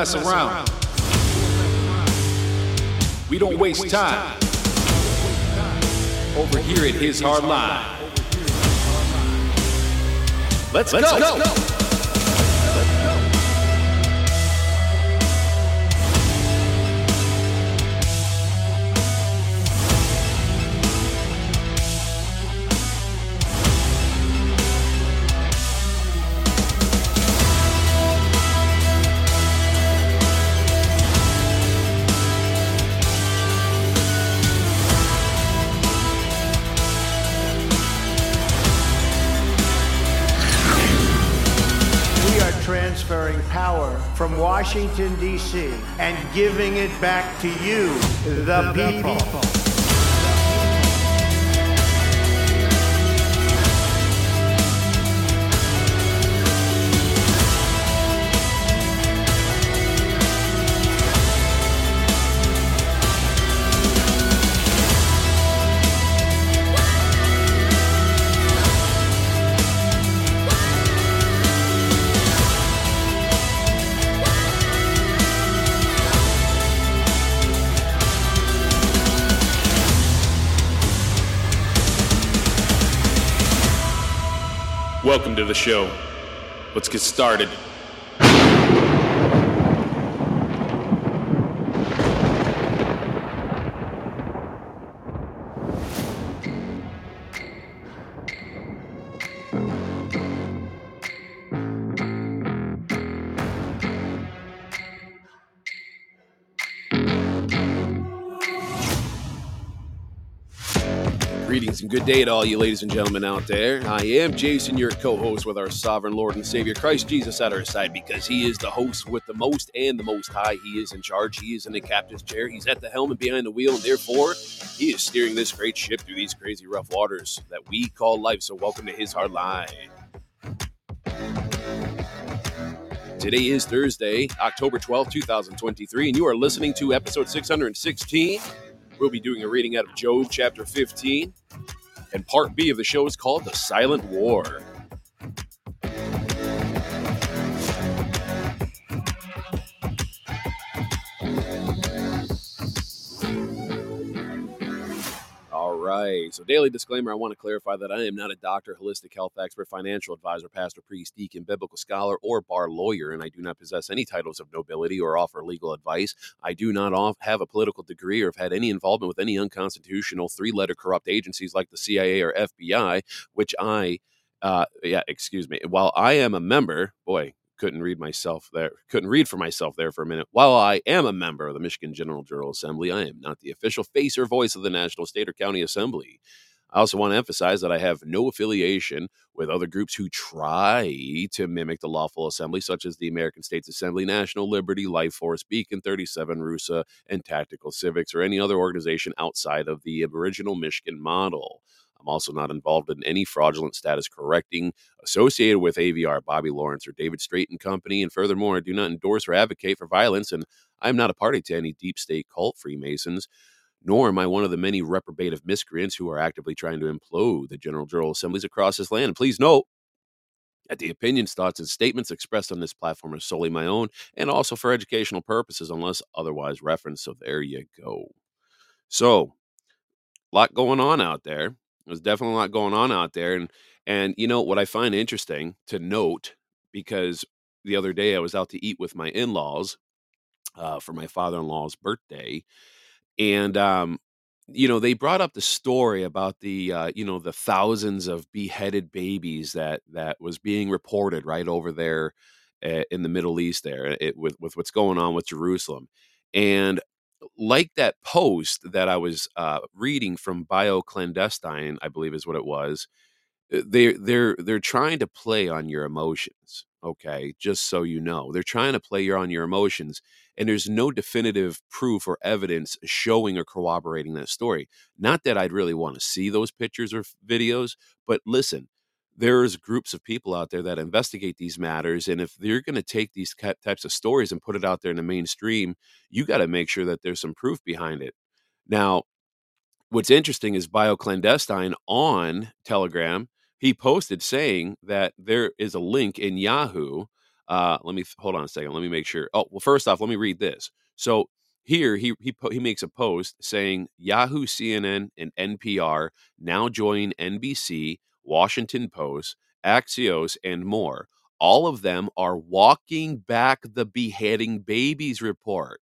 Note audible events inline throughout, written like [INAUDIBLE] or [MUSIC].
Mess around. We don't waste time. Over here at His Hard Line. Let's go. Washington, D.C., and giving it back to you, the, people. Welcome to the show. Let's get started. Greetings and good day to all you ladies and gentlemen out there. I am Jason, your co host with our sovereign Lord and Savior, Christ Jesus, at our side because he is the host with the most and the most high. He is in charge. He is in the captain's chair. He's at the helm and behind the wheel, and therefore, he is steering this great ship through these crazy rough waters that we call life. So, welcome to his hard line. Today is Thursday, October 12th, 2023, and you are listening to episode 616. We'll be doing a reading out of Job chapter 15. And part B of the show is called The Silent War. Right. So, daily disclaimer I want to clarify that I am not a doctor, holistic health expert, financial advisor, pastor, priest, deacon, biblical scholar, or bar lawyer, and I do not possess any titles of nobility or offer legal advice. I do not off- have a political degree or have had any involvement with any unconstitutional three letter corrupt agencies like the CIA or FBI, which I, uh, yeah, excuse me. While I am a member, boy, couldn't read myself there, couldn't read for myself there for a minute. While I am a member of the Michigan General Jural Assembly, I am not the official face or voice of the National State or County Assembly. I also want to emphasize that I have no affiliation with other groups who try to mimic the lawful assembly, such as the American States Assembly, National Liberty, Life Force, Beacon 37, RUSA, and Tactical Civics, or any other organization outside of the original Michigan model. I'm also not involved in any fraudulent status correcting associated with AVR, Bobby Lawrence, or David Straight and Company. And furthermore, I do not endorse or advocate for violence, and I'm not a party to any deep state cult Freemasons nor am I one of the many reprobative miscreants who are actively trying to implode the General Jural Assemblies across this land. And please note that the opinions, thoughts, and statements expressed on this platform are solely my own and also for educational purposes unless otherwise referenced. So there you go. So, lot going on out there. There's definitely a lot going on out there. And and you know what I find interesting to note, because the other day I was out to eat with my in-laws uh, for my father-in-law's birthday and um you know they brought up the story about the uh you know the thousands of beheaded babies that that was being reported right over there uh, in the middle east there it, with with what's going on with jerusalem and like that post that i was uh reading from bioclandestine i believe is what it was uh, they're they're they're trying to play on your emotions okay just so you know. They're trying to play on your emotions and there's no definitive proof or evidence showing or corroborating that story. Not that i'd really want to see those pictures or videos but listen there's groups of people out there that investigate these matters and if they're going to take these types of stories and put it out there in the mainstream you got to make sure that there's some proof behind it now what's interesting is bioclandestine on telegram he posted saying that there is a link in yahoo Uh, let me hold on a second. Let me make sure. Oh, well, first off, let me read this. So here he he he makes a post saying Yahoo, CNN, and NPR now join NBC, Washington Post, Axios, and more. All of them are walking back the beheading babies report.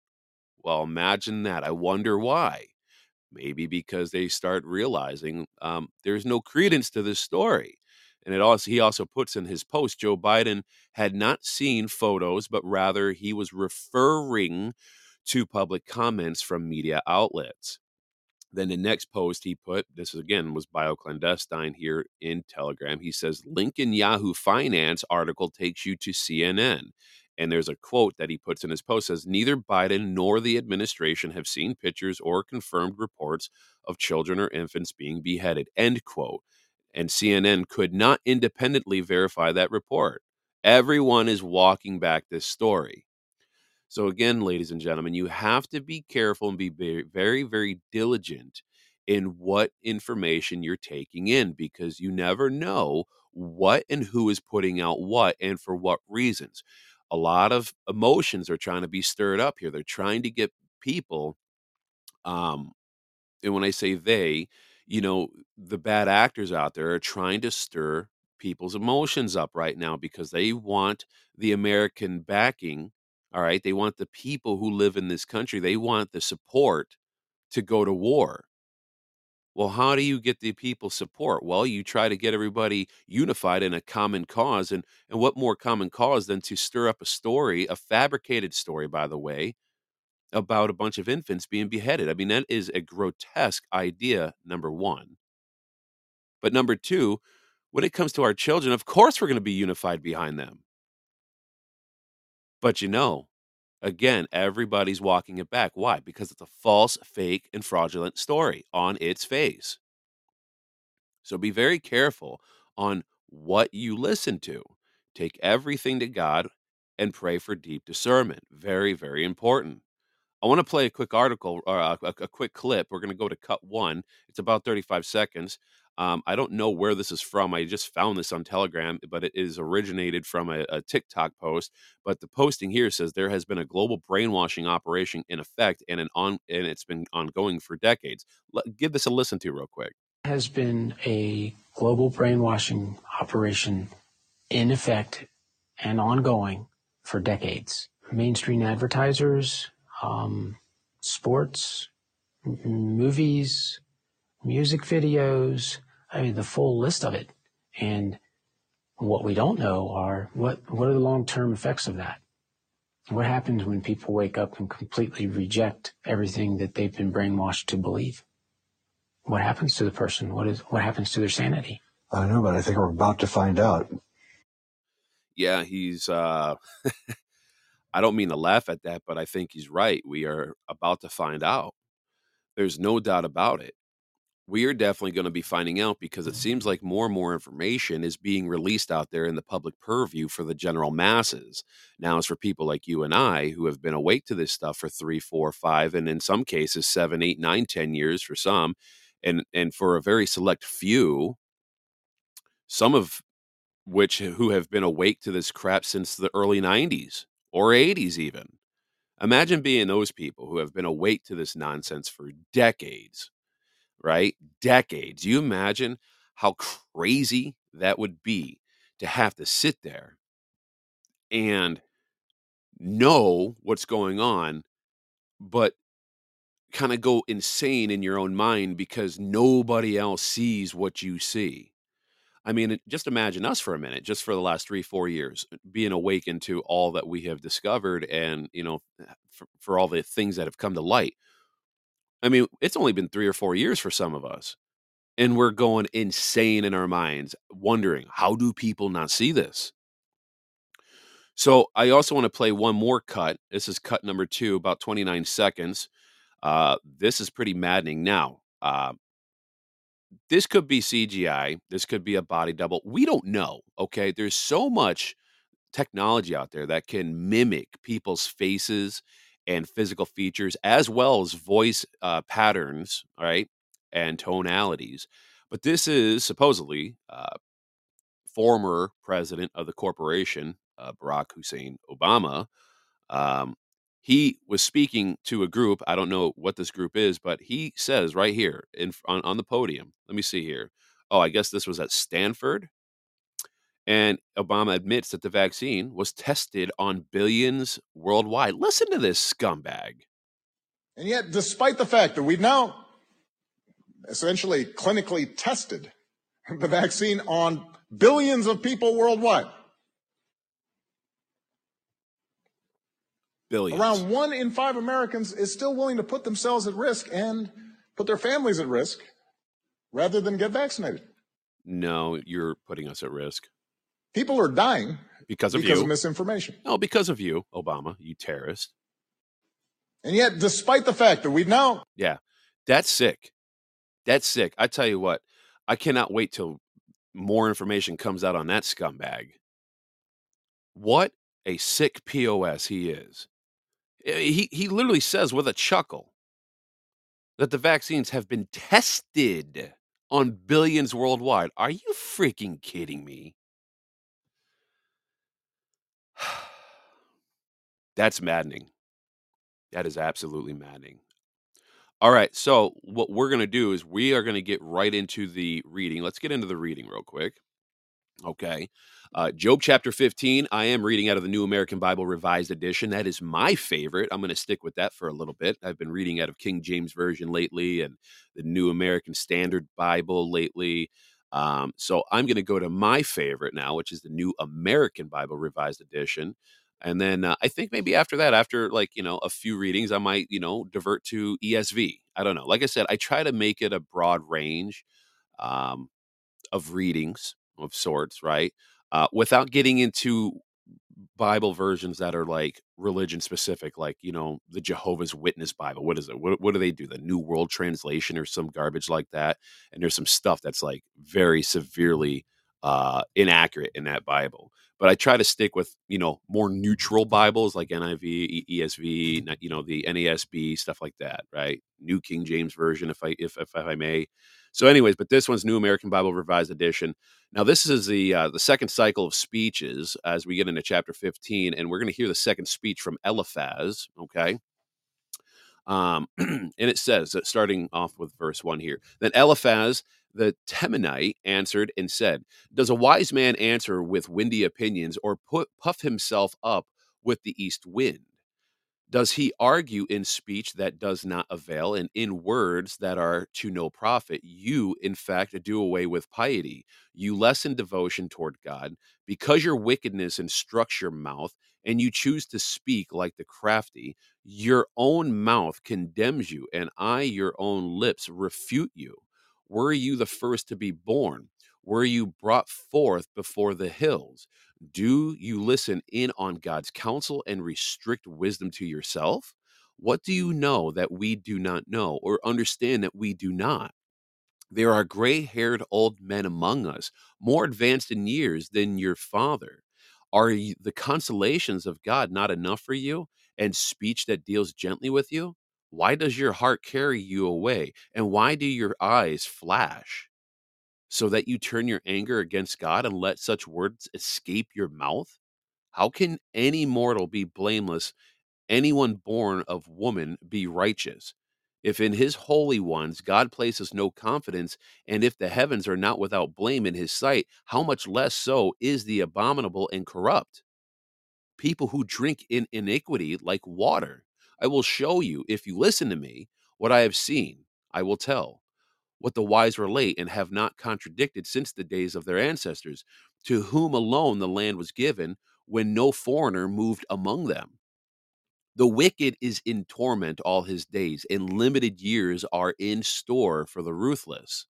Well, imagine that. I wonder why. Maybe because they start realizing um, there's no credence to this story. And it also he also puts in his post Joe Biden had not seen photos, but rather he was referring to public comments from media outlets. Then the next post he put, this again was bioclandestine here in Telegram. He says, Link in Yahoo Finance article takes you to CNN. And there's a quote that he puts in his post says, Neither Biden nor the administration have seen pictures or confirmed reports of children or infants being beheaded. End quote. And CNN could not independently verify that report. Everyone is walking back this story. So, again, ladies and gentlemen, you have to be careful and be very, very, diligent in what information you're taking in because you never know what and who is putting out what and for what reasons. A lot of emotions are trying to be stirred up here. They're trying to get people, um, and when I say they, you know, the bad actors out there are trying to stir people's emotions up right now because they want the American backing all right. They want the people who live in this country, they want the support to go to war. Well, how do you get the people support? Well, you try to get everybody unified in a common cause. And, and what more common cause than to stir up a story, a fabricated story, by the way, about a bunch of infants being beheaded? I mean, that is a grotesque idea, number one. But number two, when it comes to our children, of course we're going to be unified behind them. But you know, again, everybody's walking it back. Why? Because it's a false, fake, and fraudulent story on its face. So be very careful on what you listen to. Take everything to God and pray for deep discernment. Very, very important. I want to play a quick article or a, a, a quick clip. We're going to go to cut one. It's about 35 seconds. Um, I don't know where this is from. I just found this on Telegram, but it is originated from a, a, TikTok post. But the posting here says there has been a global brainwashing operation in effect, and an on and it's been ongoing for decades. Give this a listen to real quick. Has been a global brainwashing operation in effect and ongoing for decades. Mainstream advertisers, um, sports, movies, music videos, I mean, the full list of it. And what we don't know are what, what are the long-term effects of that? What happens when people wake up and completely reject everything that they've been brainwashed to believe? What happens to the person? What is, what happens to their sanity? I don't know, but I think we're about to find out. Yeah, he's, uh, [LAUGHS] I don't mean to laugh at that, but I think he's right. We are about to find out. There's no doubt about it we are definitely going to be finding out because it seems like more and more information is being released out there in the public purview for the general masses. Now, it's for people like you and I who have been awake to this stuff for three, four, five, and in some cases, seven, eight, nine, ten years for some, and and for a very select few, some of which who have been awake to this crap since the early 90s or 80s even. Imagine being those people who have been awake to this nonsense for decades right? Decades. You imagine how crazy that would be to have to sit there and know what's going on, but kind of go insane in your own mind because nobody else sees what you see. I mean, just imagine us for a minute, just for the last three, four years, uh, being awakened to all that we have discovered and, you know, for, for all the things that have come to light. I mean, it's only been three or four years for some of us. And we're going insane in our minds, wondering how do people not see this? So I also want to play one more cut. This is cut number two, about 29 seconds. Uh, this is pretty maddening. Now, uh, this could be CGI. This could be a body double. We don't know. Okay. There's so much technology out there that can mimic people's faces and physical features as well as voice uh, patterns, right, and tonalities. But this is supposedly uh, former president of the corporation, uh, Barack Hussein Obama, um, he was speaking to a group. I don't know what this group is, but he says right here in on, on the podium. Let me see here. Oh, I guess this was at Stanford. And Obama admits that the vaccine was tested on billions worldwide. Listen to this scumbag. And yet, despite the fact that we've now essentially clinically tested [LAUGHS] the vaccine on billions of people worldwide, Billions. around one in five Americans is still willing to put themselves at risk and put their families at risk rather than get vaccinated. No, you're putting us at risk People are dying because of because you. of misinformation. no, because of you, Obama, you terrorist. And yet, despite the fact that we've now Yeah, that's sick. That's sick. I tell you what, I cannot wait till more information comes out on that scumbag. What a sick POS he is. He he literally says with a chuckle that the vaccines have been tested on billions worldwide. Are you freaking kidding me? [SIGHS] That's maddening. That is absolutely maddening. All right. So, what we're going to do is we are going to get right into the reading. Let's get into the reading real quick. Okay. Uh, Job chapter 15. I am reading out of the New American Bible Revised Edition. That is my favorite. I'm going to stick with that for a little bit. I've been reading out of King James Version lately and the New American Standard Bible lately. Um, so I'm going to go to my favorite now, which is the New American Bible Revised Edition. And then uh, I think maybe after that, after like, you know, a few readings, I might, you know, divert to ESV. I don't know. Like I said, I try to make it a broad range um, of readings of sorts, right? Uh, without getting into Bible versions that are like religion specific, like, you know, the Jehovah's Witness Bible. What is it? What, what do they do? The New World Translation or some garbage like that. And there's some stuff that's like very severely uh, inaccurate in that Bible. But I try to stick with, you know, more neutral Bibles like NIV, ESV, you know, the NASB, stuff like that, right? New King James Version, if I if if I may. So, anyways, but this one's New American Bible Revised Edition. Now, this is the uh, the second cycle of speeches as we get into chapter 15, and we're going to hear the second speech from Eliphaz. Okay. Um, [CLEARS THROAT] and it says, that starting off with verse 1 here, then Eliphaz the Temanite answered and said, Does a wise man answer with windy opinions or put, puff himself up with the east wind? Does he argue in speech that does not avail and in words that are to no profit? You, in fact, do away with piety. You lessen devotion toward God because your wickedness instructs your mouth and you choose to speak like the crafty. Your own mouth condemns you, and I, your own lips, refute you. Were you the first to be born? Were you brought forth before the hills? Do you listen in on God's counsel and restrict wisdom to yourself? What do you mm. know that we do not know, or understand that we do not? There are gray haired old men among us, more advanced in years than your father. Are the consolations of God not enough for you, and speech that deals gently with you? Why does your heart carry you away, and why do your eyes flash? So that you turn your anger against God and let such words escape your mouth? How can any mortal be blameless, anyone born of woman be righteous? If in his holy ones God places no confidence, and if the heavens are not without blame in his sight, how much less so is the abominable and corrupt? People who drink in iniquity like water. I will show you, if you listen to me, what I have seen, I will tell what the wise relate and have not contradicted since the days of their ancestors, to whom alone the land was given when no foreigner moved among them. The wicked is in torment all his days, and limited years are in store for the ruthless.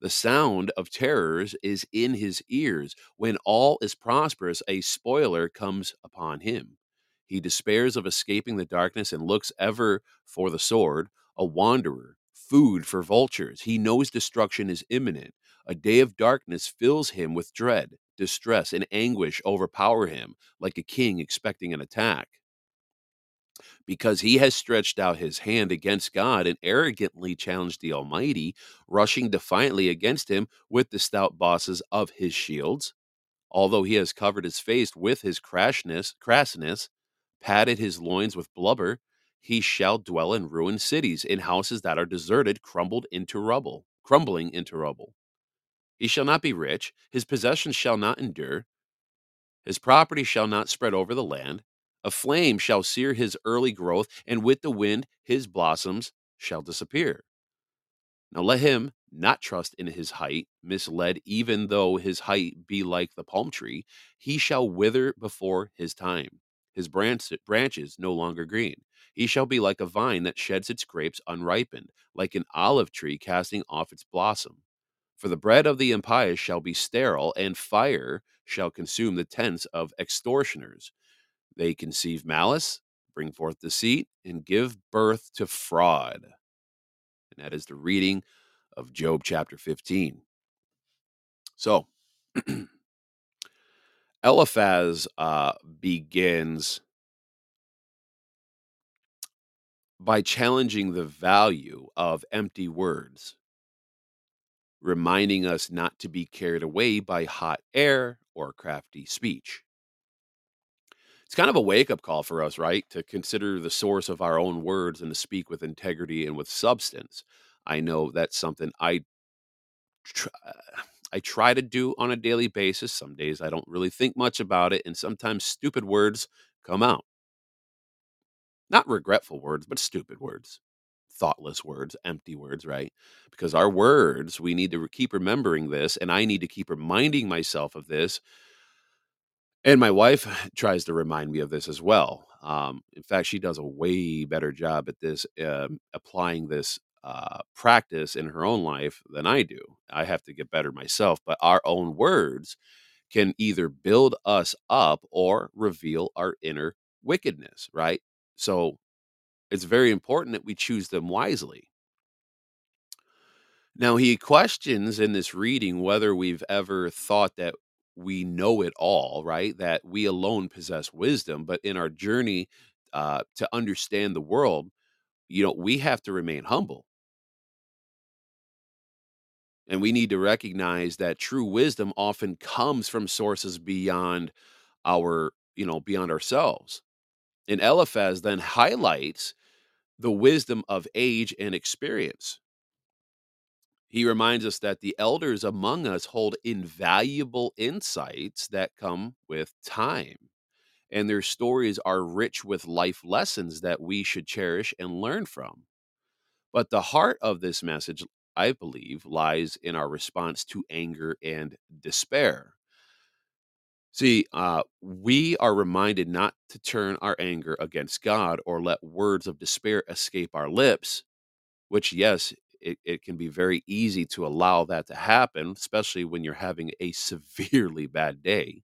The sound of terrors is in his ears. When all is prosperous, a spoiler comes upon him. He despairs of escaping the darkness and looks ever for the sword, a wanderer, food for vultures. He knows destruction is imminent. A day of darkness fills him with dread. Distress and anguish overpower him like a king expecting an attack because he has stretched out his hand against God and arrogantly challenged the Almighty, rushing defiantly against him with the stout bosses of his shields. although he has covered his face with his crashness, crassness, padded his loins with blubber, he shall dwell in ruined cities, in houses that are deserted, crumbled into rubble, crumbling into rubble. He shall not be rich, his possessions shall not endure, his property shall not spread over the land. A flame shall sear his early growth, and with the wind his blossoms shall disappear. Now let him not trust in his height, misled even though his height be like the palm tree, he shall wither before his time. His branch, branches no longer green. He shall be like a vine that sheds its grapes unripened, like an olive tree casting off its blossom. For the bread of the impious shall be sterile, and fire shall consume the tents of extortioners. They conceive malice, bring forth deceit, and give birth to fraud. And that is the reading of Job chapter 15. So, [CLEARS THROAT] Eliphaz uh, begins by challenging the value of empty words, reminding us not to be carried away by hot air or crafty speech. It's kind of a wake up call for us, right? To consider the source of our own words and to speak with integrity and with substance. I know that's something I try, I try to do on a daily basis. Some days I don't really think much about it, and sometimes stupid words come out. Not regretful words, but stupid words, thoughtless words, empty words, right? Because our words, we need to keep remembering this, and I need to keep reminding myself of this. And my wife [SIGHS] tries to remind me of this as well. Um, in fact, she does a way better job at this, um, applying this uh, practice in her own life than I do. I have to get better myself, but our own words can either build us up or reveal our inner wickedness, right? So it's very important that we choose them wisely. Now, he questions in this reading whether we've ever thought that we know it all, right? That we alone possess wisdom, but in our journey uh, to understand the world, you know, we have to remain humble. And we need to recognize that true wisdom often comes from sources beyond our, you know, beyond ourselves. And Eliphaz then highlights the wisdom of age and experience. He reminds us that the elders among us hold invaluable insights that come with time. And their stories are rich with life lessons that we should cherish and learn from. But the heart of this message I believe, lies in our response to anger and despair. See, uh, we are reminded not to turn our anger against God or let words of despair escape our lips, which, yes, it, it can be very easy to allow that to happen, especially when you're having a severely bad day.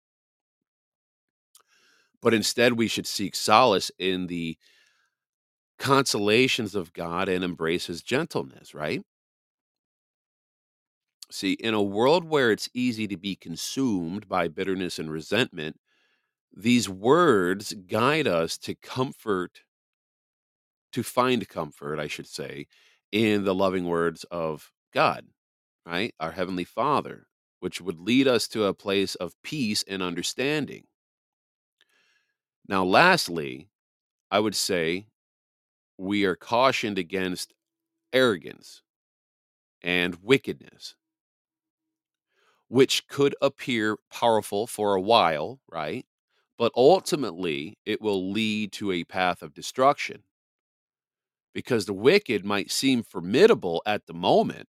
But instead, we should seek solace in the consolations of God and embrace his gentleness, right? See, in a world where it's easy to be consumed by bitterness and resentment, these words guide us to comfort, to find comfort, I should say, in the loving words of God, right? Our Heavenly Father, which would lead us to a place of peace and understanding. Now, lastly, I would say we are cautioned against arrogance and wickedness which could appear powerful for a while, right? But ultimately, it will lead to a path of destruction because the wicked might seem formidable at the moment,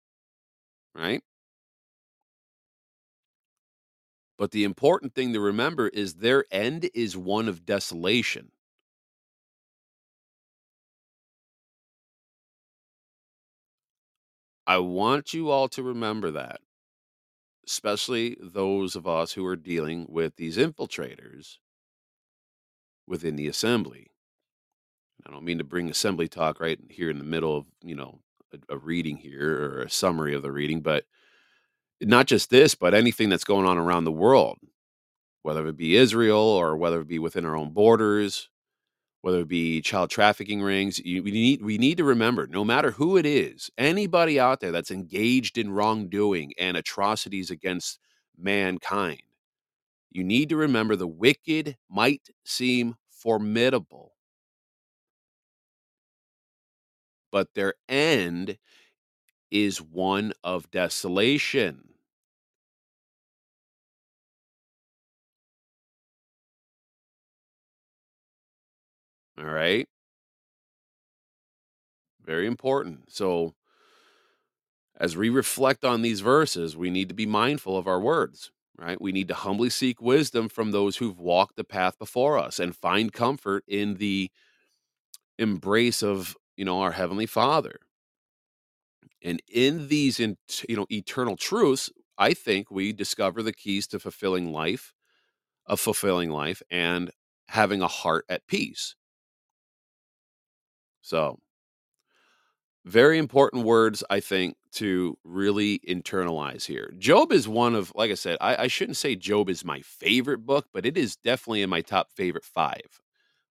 right? But the important thing to remember is their end is one of desolation. I want you all to remember that especially those of us who are dealing with these infiltrators within the assembly. I don't mean to bring assembly talk right here in the middle of, you know, a, a reading here or a summary of the reading, but not just this, but anything that's going on around the world, whether it be Israel or whether it be within our own borders, whether it be child trafficking rings. You, we need we need to remember, no matter who it is, anybody out there that's engaged in wrongdoing and atrocities against mankind, You need to remember the wicked might seem formidable, but their end is one of desolation. All right. Very important. So, as we reflect on these verses, we need to be mindful of our words, right? We need to humbly seek wisdom from those who've walked the path before us and find comfort in the embrace of, you know, our heavenly Father. And in these in, you know, eternal truths, I think we discover the keys to fulfilling life, of fulfilling life and having a heart at peace. So, very important words, I think, to really internalize here. Job is one of, like I said, I, I, shouldn't say Job is my favorite book, but it is definitely in my top favorite five.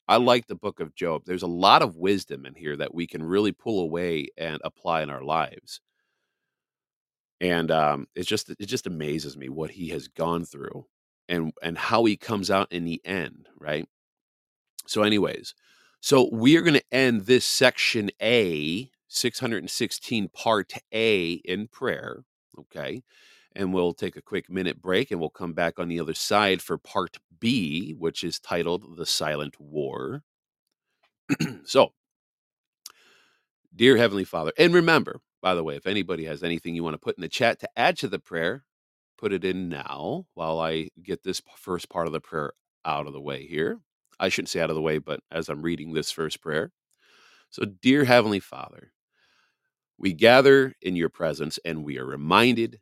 I like the book of Job. There's a lot of wisdom in here that we can really pull away and apply in our lives. And um, it's just it just amazes me what he has gone through and and how he comes out in the end, right? So, anyways, so we are going to end this section A 616 part A in prayer. Okay. And we'll take a quick minute break and we'll come back on the other side for part B, which is titled The Silent War. [CLEARS THROAT] so, dear Heavenly Father, and remember, by the way, if anybody has anything you want to put in the chat to add to the prayer, put it in now while I get this first part of the prayer out of the way here. I shouldn't say out of the way, but as I'm reading this first prayer. So, dear Heavenly Father, we gather in your presence and we are reminded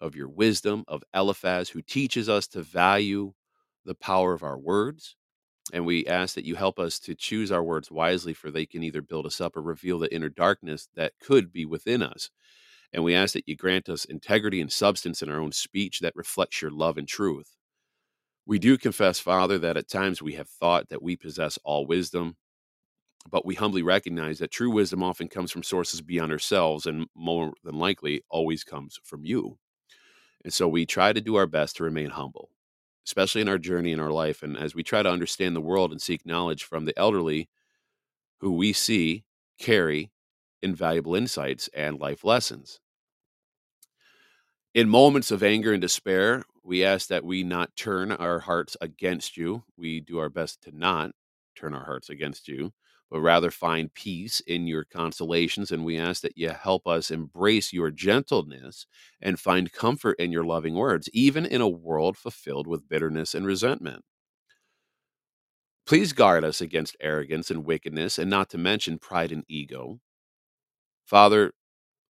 of your wisdom of Eliphaz, who teaches us to value the power of our words. And we ask that you help us to choose our words wisely, for they can either build us up or reveal the inner darkness that could be within us. And we ask that you grant us integrity and substance in our own speech that reflects your love and truth. We do confess, Father, that at times we have thought that we possess all wisdom, but we humbly recognize that true wisdom often comes from sources beyond ourselves and more than likely always comes from you. And so we try to do our best to remain humble, especially in our journey in our life. And as we try to understand the world and seek knowledge from the elderly who we see carry invaluable insights and life lessons. In moments of anger and despair, we ask that we not turn our hearts against you. We do our best to not turn our hearts against you but rather find peace in your consolations. And we ask that you help us embrace your gentleness and find comfort in your loving words, even in a world fulfilled with bitterness and resentment. Please guard us against arrogance and wickedness, and not to mention pride and ego. Father,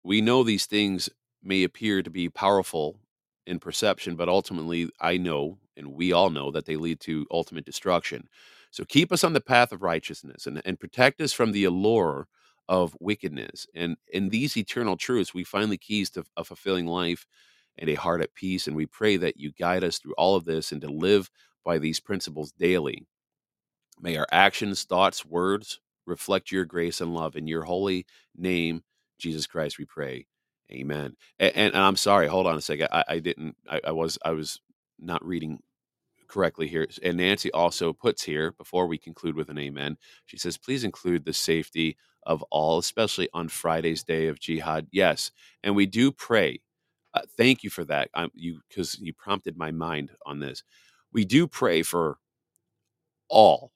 we know these things may appear to be powerful in perception, but ultimately, I know, and we all know, that they lead to ultimate destruction. So keep us on the path of righteousness and, and protect us from the allure of wickedness. And in these eternal truths, we find the keys to a fulfilling life and a heart at peace. And we pray that you guide us through all of this and to live by these principles daily. May our actions, thoughts, words reflect your grace and love. In your holy name, Jesus Christ, we pray. Amen. And, and I'm sorry, hold on a second. I, I didn't, I, I was, I was not reading correctly here. And Nancy also puts here, before we conclude with an amen, she says, please include the safety of all, especially on Friday's day of jihad. Yes. And we do pray. Uh, thank you for that. I'm, you because you prompted my mind on this. We do pray for all,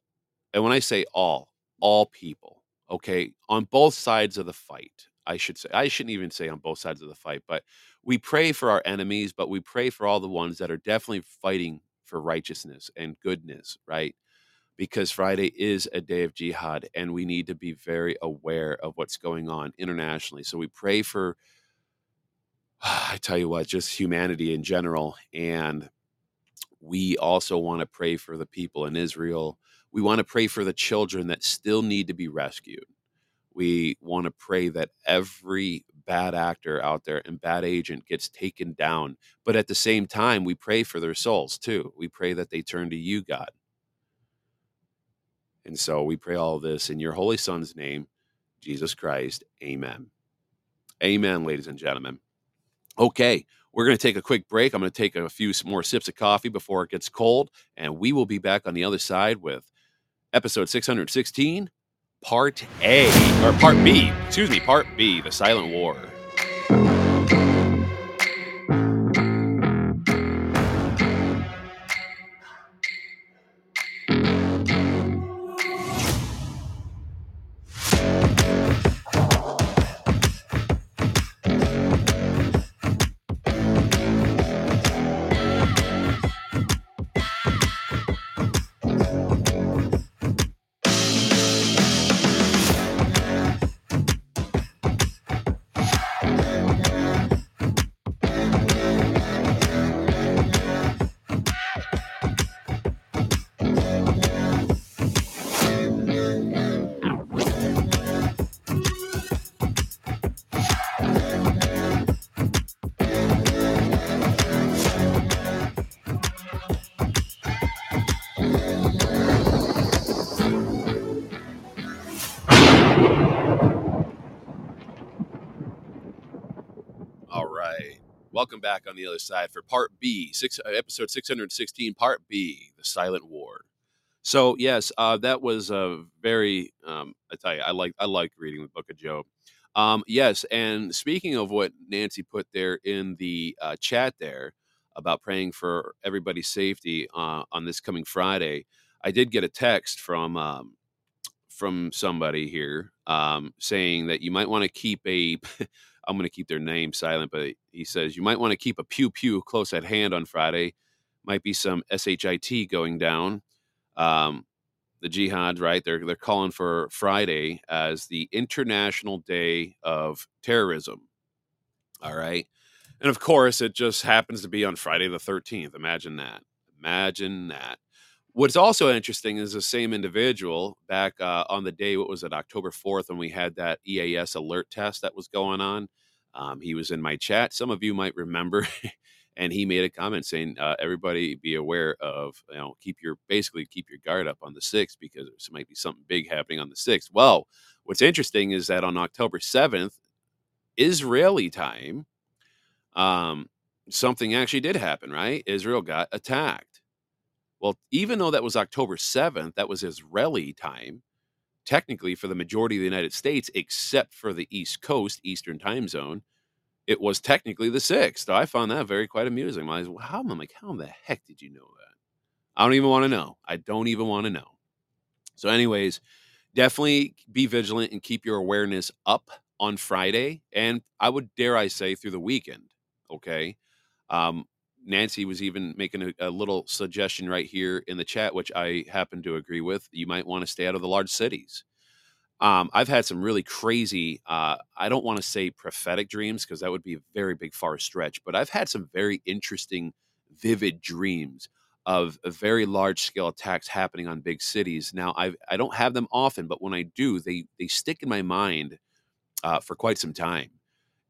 and when I say all, all people. Okay, on both sides of the fight. I should say. I shouldn't even say on both sides of the fight, but we pray for our enemies, but we pray for all the ones that are definitely fighting for righteousness and goodness, right? Because Friday is a day of jihad and we need to be very aware of what's going on internationally. So we pray for, [SIGHS] I tell you what, just humanity in general. And we also want to pray for the people in Israel. We want to pray for the children that still need to be rescued. We want to pray that every bad actor out there and bad agent gets taken down. But at the same time, we pray for their souls too. We pray that they turn to you, God. And so we pray all this in your holy son's name, Jesus Christ. Amen. Amen, ladies and gentlemen. Okay, we're going to take a quick break. I'm going to take a few more sips of coffee before it gets cold, and we will be back on the other side with episode 616, part A, or part B, excuse me, part B, The Silent War. The other side for part B, six, uh, episode 616, part B, The Silent War. So, yes, uh, that was a very, um, I tell you, I like, I like reading the book of Job. Um, yes, and speaking of what Nancy put there in the uh, chat there about praying for everybody's safety uh, on this coming Friday, I did get a text from um, from somebody here um, saying that you might want to keep a [LAUGHS] I'm going to keep their name silent, but he says you might want to keep a pew pew close at hand on Friday. Might be some shit going down. Um, the jihad, right? They're they're calling for Friday as the International Day of Terrorism. All right, and of course, it just happens to be on Friday the 13th. Imagine that. Imagine that. What's also interesting is the same individual back uh, on the day, what was it, October 4th, when we had that EAS alert test that was going on. Um, he was in my chat. Some of you might remember, [LAUGHS] and he made a comment saying, uh, "Everybody be aware of, you know, keep your basically keep your guard up on the sixth because there might be something big happening on the sixth." Well, what's interesting is that on October 7th, Israeli time, um, something actually did happen. Right, Israel got attacked. Well, even though that was October 7th, that was Israeli time, technically for the majority of the United States, except for the East Coast, Eastern time zone, it was technically the 6th. So I found that very quite amusing. I was, well, how, I'm like, how the heck did you know that? I don't even want to know. I don't even want to know. So, anyways, definitely be vigilant and keep your awareness up on Friday. And I would dare I say through the weekend. Okay. Um, Nancy was even making a, a, little suggestion right here in the chat, which I happen to agree with. You might want to stay out of the large cities. Um, I've had some really crazy, uh, I don't want to say prophetic dreams because that would be a very big far stretch, but I've had some very interesting, vivid dreams of, very large scale attacks happening on big cities. Now, I I don't have them often, but when I do, they they stick in my mind uh, for quite some time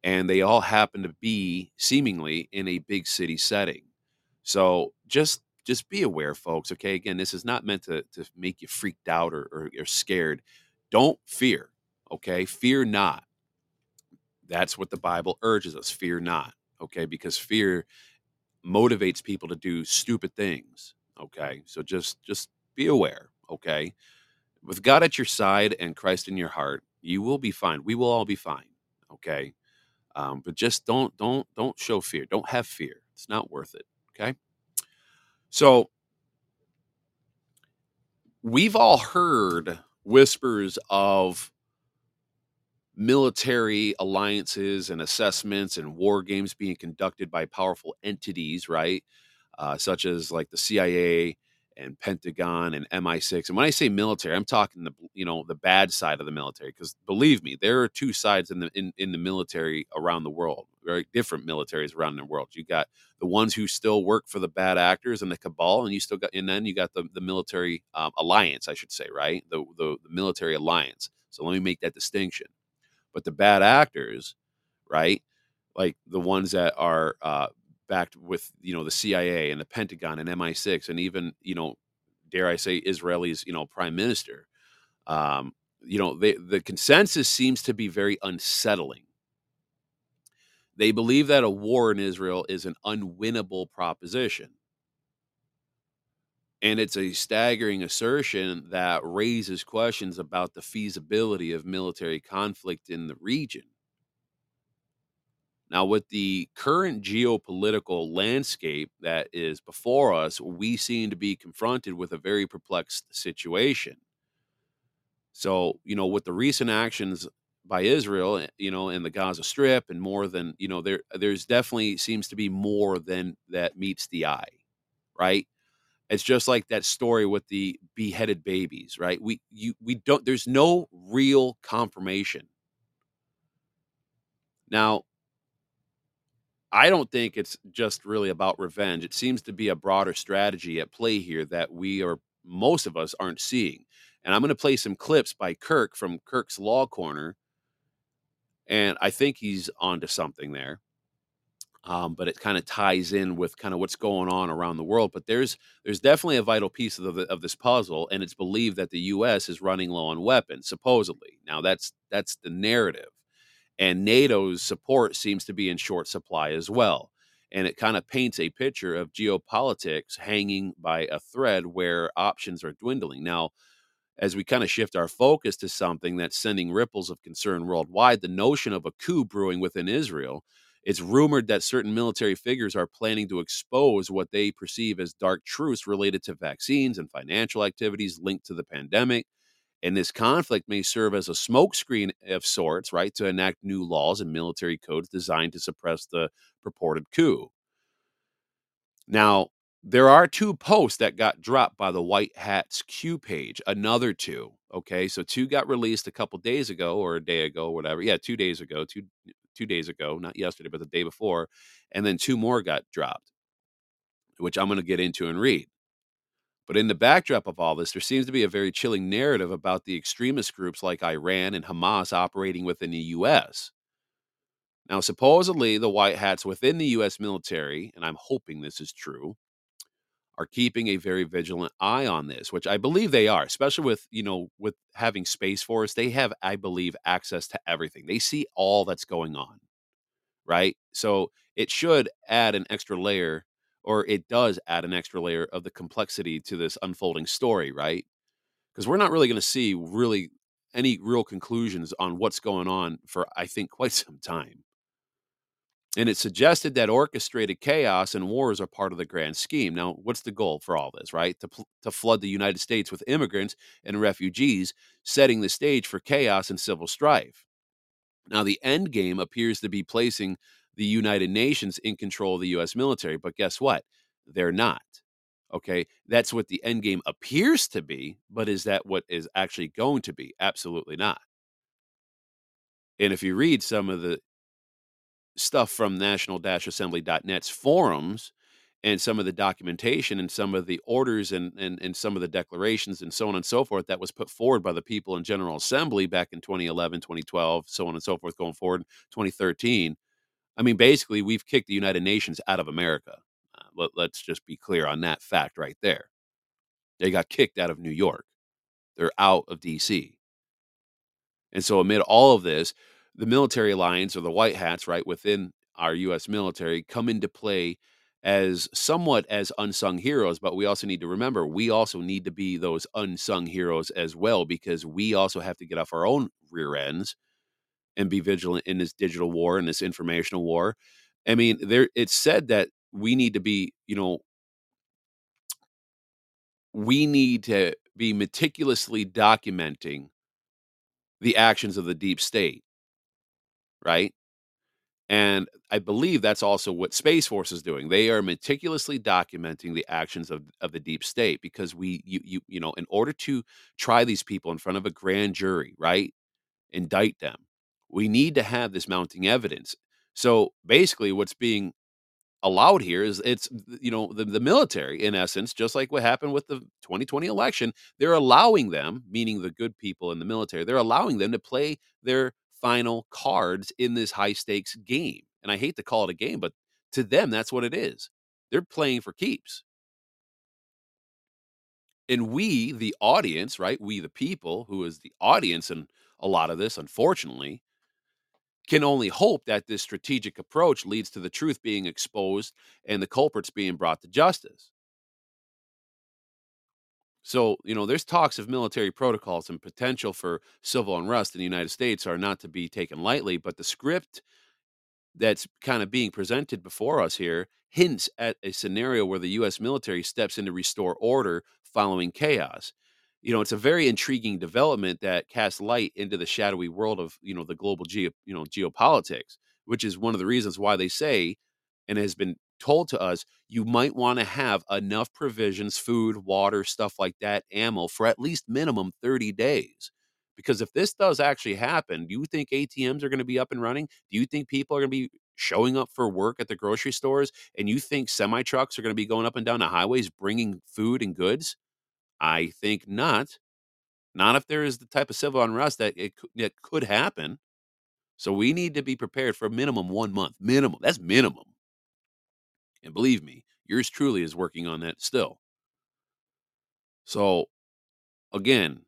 and they all happen to be seemingly in a big city setting. So just just be aware, folks. Okay, again, this is not meant to to make you freaked out or, or, or scared. Don't fear. Okay, fear not. That's what the Bible urges us: fear not. Okay, because fear motivates people to do stupid things. Okay, so just just be aware. Okay, with God at your side and Christ in your heart, you will be fine. We will all be fine. Okay um, but just don't don't don't show fear. Don't have fear. It's not worth it. Okay. So we've all heard whispers of military alliances and assessments and war games being conducted by powerful entities, right? Uh, such as like the CIA and Pentagon and MI6. And when I say military, I'm talking the you know the bad side of the military because believe me, there are two sides in the in, in the military around the world, very different militaries around the world. You got the ones who still work for the bad actors and the cabal, and you still got and then you got the the military um, alliance, I should say, right? The, the the military alliance. So let me make that distinction. But the bad actors, right? Like the ones that are uh, backed with you know the CIA and the Pentagon and MI6 and even you know dare I say Israel's you know prime minister. Um, you know they, the consensus seems to be very unsettling. They believe that a war in Israel is an unwinnable proposition. And it's a staggering assertion that raises questions about the feasibility of military conflict in the region. Now, with the current geopolitical landscape that is before us, we seem to be confronted with a very perplexed situation. So, you know, with the recent actions by Israel, eh, you know, in the Gaza Strip, and more than you know, there there's definitely seems to be more than that meets the eye, right? It's just like that story with the beheaded babies, right? We you we don't. There's no real confirmation. Now, I don't think it's just really about revenge. It seems to be a broader strategy at play here that we are most of us aren't seeing. And I'm going to play some clips by Kirk from Kirk's Law Corner, and I think he's onto something there. Um, but it kind of ties in with kind of what's going on around the world. But there's there's definitely a vital piece of the, of this puzzle, and it's believed that the U.S. is running low on weapons, supposedly. Now that's that's the narrative and NATO's support seems to be in short supply as well. And it kind of paints a picture of geopolitics hanging by a thread where options are dwindling. Now, as we kind of shift our focus to something that's sending ripples of concern worldwide, the notion of a coup brewing within Israel, it's rumored that certain military figures are planning to expose what they perceive as dark truths related to vaccines and financial activities linked to the pandemic and this conflict may serve as a smokescreen of sorts, right, to enact new laws and military codes designed to suppress the purported coup. Now, there are two posts that got dropped by the White Hats Q page, another two. Okay, so two got released a couple days ago or a day ago, whatever. Yeah, two days ago, two two days ago, not yesterday, but the day before, and then two more got dropped, which I'm going to get into and read. But in the backdrop of all this, there seems to be a very chilling narrative about the extremist groups like Iran and Hamas operating within the U.S. Now, supposedly, the white hats within the U.S. military, and I'm hoping this is true, are keeping a very vigilant eye on this, which I believe they are, especially with, you know, with having Space Force. They have, I believe, access to everything. They see all that's going on, right? So it should add an extra layer or it does add an extra layer of the complexity to this unfolding story, right? Because we're not really going to see really any real conclusions on what's going on for, I think, [LAUGHS] quite some time. And it suggested that orchestrated chaos and wars are part of the grand scheme. Now, what's the goal for all this, right? To, to flood the United States with immigrants and refugees, setting the stage for chaos and civil strife. Now, the end game appears to be placing the United Nations in control of the US military. But guess what? They're not. Okay. That's what the end game appears to be, but is that what is actually going to be? Absolutely not. And if you read some of the stuff from national assembly.net's forums and some of the documentation and some of the orders and, and, and some of the declarations and so on and so forth that was put forward by the people in General Assembly back in 2011, 2012, so on and so forth, going forward, 2013, I mean, basically, we've kicked the United Nations out of America. Uh, let, let's just be clear on that fact right there. They got kicked out of New York. They're out of D.C. And so, amid all of this, the military alliance or the white hats, right, within our U.S. military come into play as somewhat as unsung heroes. But we also need to remember we also need to be those unsung heroes as well because we also have to get off our own rear ends and be vigilant in this digital war and this informational war. I mean, there it's said that we need to be, you know, we need to be meticulously documenting the actions of the deep state, right? And I believe that's also what Space Force is doing. They are meticulously documenting the actions of, of the deep state because we, you, you, you know, in order to try these people in front of a grand jury, right, indict them, we need to have this mounting evidence. So basically, what's being allowed here is it's you know the, the military in essence just like what happened with the 2020 election they're allowing them meaning the good people in the military they're allowing them to play their final cards in this high stakes game. And i hate to call it a game but to them that's what it is. They're playing for keeps. And we the audience right we the people who is the audience and a lot of this unfortunately can only hope that this strategic approach leads to the truth being exposed and the culprits being brought to justice. So, you know, there's talks of military protocols and potential for civil unrest in the United States are not to be taken lightly, but the script that's kind of being presented before us here hints at a scenario where the US military steps in to restore order following chaos. You know, it's a very intriguing development that casts light into the shadowy world of, you know, the global geo, you know, geopolitics, which is one of the reasons why they say and has been told to us you might want to have enough provisions, food, water, stuff like that, ammo for at least minimum 30 days. Because if this does actually happen, do you think ATMs are going to be up and running? Do you think people are going to be showing up for work at the grocery stores? And you think semi trucks are going to be going up and down the highways bringing food and goods? I think not. Not if there is the type of civil unrest that it that could happen. So we need to be prepared for a minimum one month. Minimum. That's minimum. And believe me, yours truly is working on that still. So again,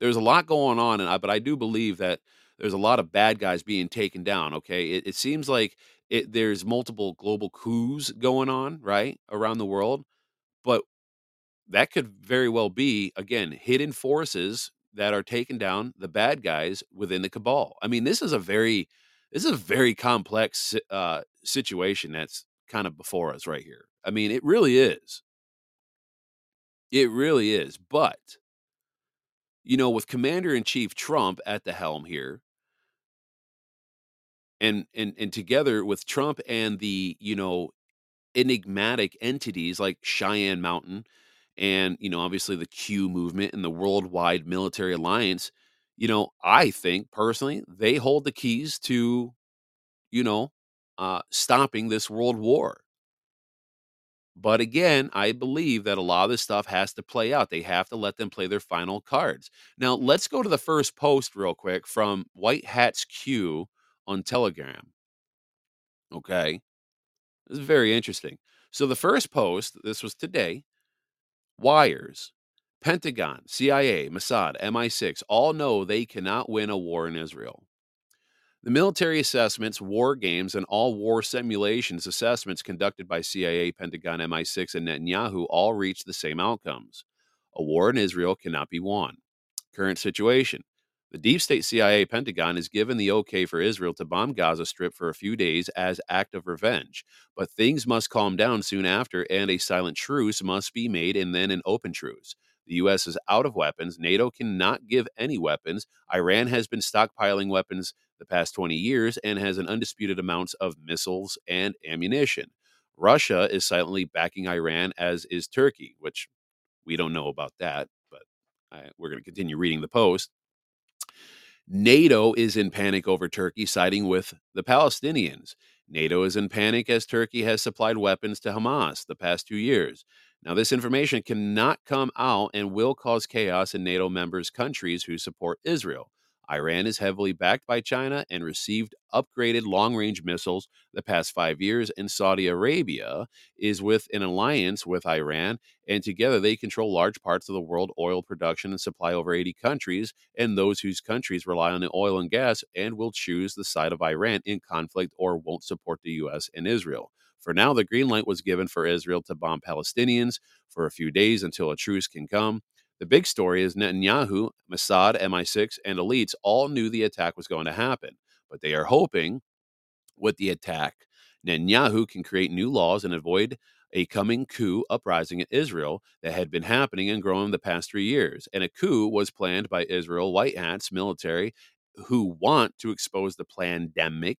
there's a lot going on, and I, but I do believe that there's a lot of bad guys being taken down. Okay, it, it seems like it, there's multiple global coups going on right around the world, but that could very well be again hidden forces that are taking down the bad guys within the cabal. I mean, this is a very this is a very complex uh, situation that's kind of before us right here. I mean, it really is. It really is. But, you know, with Commander in Chief Trump at the helm here, and and and together with Trump and the, you know, enigmatic entities like Cheyenne Mountain and, you know, obviously the Q movement and the worldwide military alliance, you know, I think personally they hold the keys to, you know, uh, stopping this world war. But again, I believe that a lot of this stuff has to play out. They have to let them play their final cards. Now, let's go to the first post real quick from White Hat's Q on Telegram. Okay. This is very interesting. So, the first post, this was today Wires, Pentagon, CIA, Mossad, MI6 all know they cannot win a war in Israel. The military assessments, war games, and all war simulations assessments conducted by CIA, Pentagon, MI6, and Netanyahu all reach the same outcomes. A war in Israel cannot be won. Current situation The deep state CIA Pentagon has given the okay for Israel to bomb Gaza Strip for a few days as act of revenge, but things must calm down soon after, and a silent truce must be made and then an open truce. The U.S. is out of weapons. NATO cannot give any weapons. Iran has been stockpiling weapons the past 20 years and has an undisputed amounts of missiles and ammunition. Russia is silently backing Iran, as is Turkey, which we don't know about that, but I, we're going to continue reading the post. NATO is in panic over Turkey, siding with the Palestinians. NATO is in panic as Turkey has supplied weapons to Hamas the past two years. Now, this information cannot come out and will cause chaos in NATO members' countries who support Israel. Iran is heavily backed by China and received upgraded long range missiles the past five years, and Saudi Arabia is with an alliance with Iran, and together they control large parts of the world oil production and supply over 80 countries, and those whose countries rely on the oil and gas and will choose the side of Iran in conflict or won't support the U.S. and Israel. For now, the green light was given for Israel to bomb Palestinians for a few days until a truce can come. The big story is Netanyahu, Mossad, MI6, and elites all knew the attack was going to happen, but they are hoping with the attack, Netanyahu can create new laws and avoid a coming coup uprising in Israel that had been happening and growing the past three years. And a coup was planned by Israel white hats military who want to expose the pandemic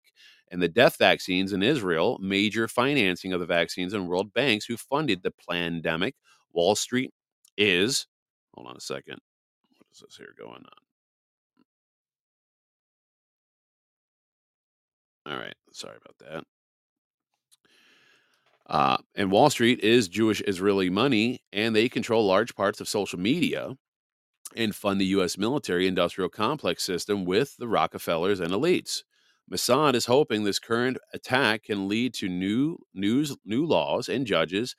and the death vaccines in Israel, major financing of the vaccines and world banks who funded the pandemic. Wall Street is Hold on a second. What is this here going on? All right. Sorry about that. Uh, and Wall Street is Jewish Israeli money, and they control large parts of social media and fund the U.S. military industrial complex system with the Rockefellers and elites. Mossad is hoping this current attack can lead to new news, new laws and judges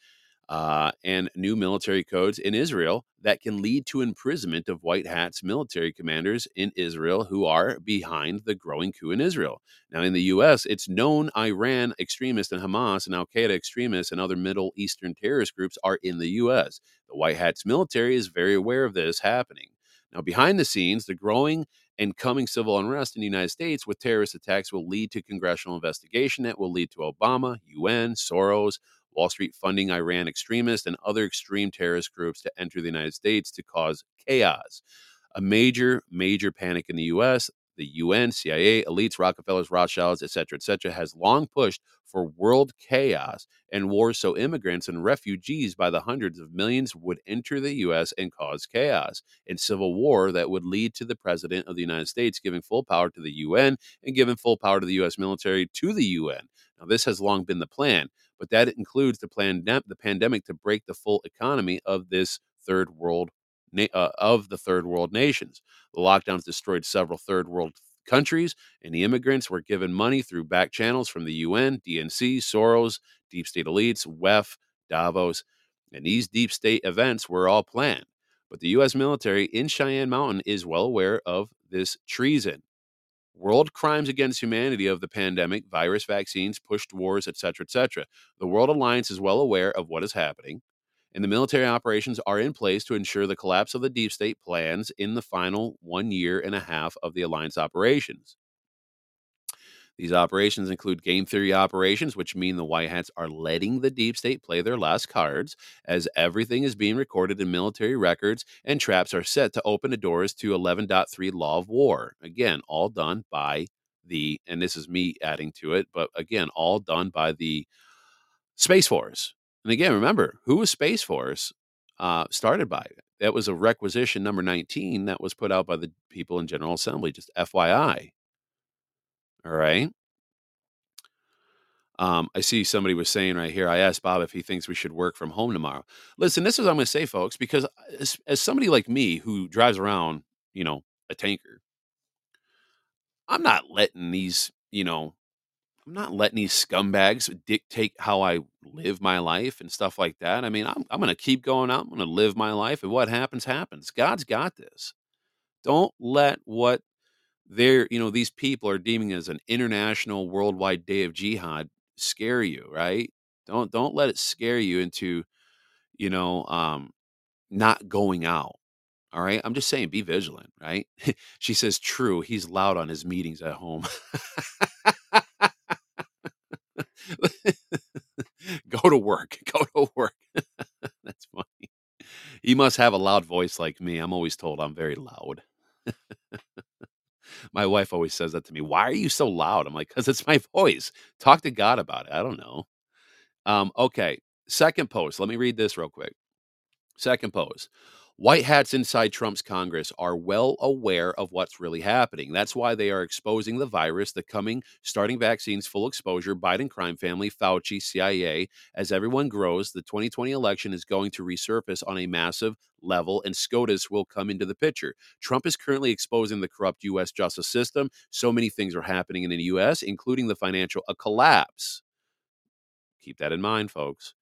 uh, and new military codes in Israel that can lead to imprisonment of white hats military commanders in Israel who are behind the growing coup in Israel. Now, in the U.S., it's known Iran extremists and Hamas and Al Qaeda extremists and other Middle Eastern terrorist groups are in the U.S. The white hats military is very aware of this happening. Now, behind the scenes, the growing and coming civil unrest in the United States with terrorist attacks will lead to congressional investigation that will lead to Obama, UN, Soros, Wall Street funding Iran extremists and other extreme terrorist groups to enter the United States to cause chaos. A major, major panic in the U.S. The UN, CIA, elites, Rockefellers, Rothschilds, etc., etc., has long pushed for world chaos and wars so immigrants and refugees by the hundreds of millions would enter the U.S. and cause chaos and civil war that would lead to the President of the United States giving full power to the UN and giving full power to the U.S. military to the UN. Now, this has long been the plan, but that includes the plan the pandemic to break the full economy of this third world uh, of the third world nations. The lockdowns destroyed several third world countries, and the immigrants were given money through back channels from the UN, DNC, Soros, deep state elites, WEF, Davos, and these deep state events were all planned. But the U.S. military in Cheyenne Mountain is well aware of this treason world crimes against humanity of the pandemic, virus vaccines, pushed wars, etc., etc. The World Alliance is well aware of what is happening, and the military operations are in place to ensure the collapse of the deep state plans in the final one year and a half of the alliance operations. These operations include game theory operations, which mean the White Hats are letting the deep state play their last cards, as everything is being recorded in military records and traps are set to open the doors to 11.3 Law of War. Again, all done by the, and this is me adding to it, but again, all done by the Space Force. And again, remember, who was Space Force uh, started by? That was a requisition number 19 that was put out by the people in General Assembly, just FYI. All right. Um, I see somebody was saying right here. I asked Bob if he thinks we should work from home tomorrow. Listen, this is what I'm going to say, folks, because uh, as, as somebody like me who drives around, you know, a tanker, I'm not letting these, you know, I'm not letting these scumbags dictate how I live my life and stuff like that. I mean, I'm, I'm going to keep going out. I'm going to live my life, and what happens, happens. God's got this. Don't let what they're you know these people are deeming as an international worldwide day of jihad scare you right? Don't don't let it scare you into you know um not going out all right? I'm just saying be vigilant right? [LAUGHS] She says true he's loud on his meetings at home. [LAUGHS] Go to work [LAUGHS] go to work. That's funny. He must have a loud voice like me i'm always told i'm very loud my wife always says that to me. Why are you so loud? I'm like, because it's my voice. Talk to God about it. I don't know. Um, okay. Second post. Let me read this real quick. Second post. White hats inside Trump's Congress are well aware of what's really happening. That's why they are exposing the virus, the coming, starting vaccines, full exposure, Biden crime family, Fauci, CIA. As everyone grows, the 2020 election is going to resurface on a massive level, and SCOTUS will come into the picture. Trump is currently exposing the corrupt U.S. justice system. So many things are happening in the U.S., including the financial a collapse. Keep that in mind, folks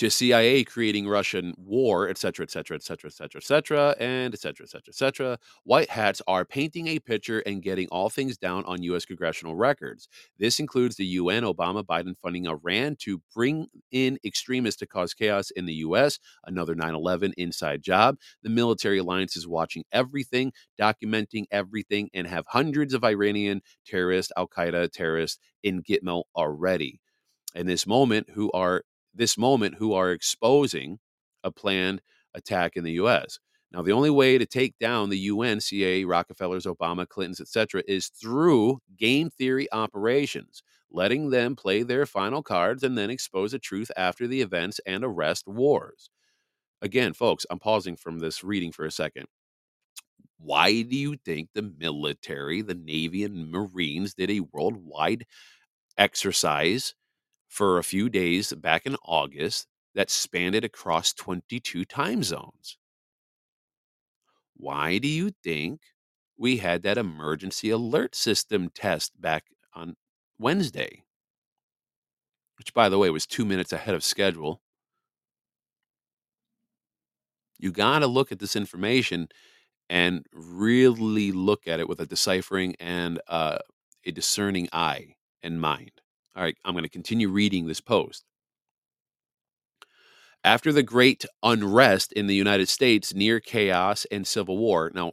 to CIA creating Russian war, et cetera, et cetera, et cetera, et cetera, et cetera, and et cetera, et cetera, et cetera. White hats are painting a picture and getting all things down on U.S. congressional records. This includes the UN, Obama, Biden funding Iran to bring in extremists to cause chaos in the U.S., another 9 11 inside job. The military alliance is watching everything, documenting everything, and have hundreds of Iranian terrorists, Al Qaeda terrorists in Gitmo already in this moment who are this moment who are exposing a planned attack in the U.S. Now, the only way to take down the UN, CIA, Rockefellers, Obama, Clintons, etc., is through game theory operations, letting them play their final cards and then expose the truth after the events and arrest wars. Again, folks, I'm pausing from this reading for a second. Why do you think the military, the Navy, and Marines did a worldwide exercise for a few days back in August that spanned it across 22 time zones. Why do you think we had that emergency alert system test back on Wednesday? Which, by the way, was two minutes ahead of schedule. You got to look at this information and really look at it with a deciphering and uh, a discerning eye and mind. All right, I'm going to continue reading this post. After the great unrest in the United States, near chaos and civil war. Now,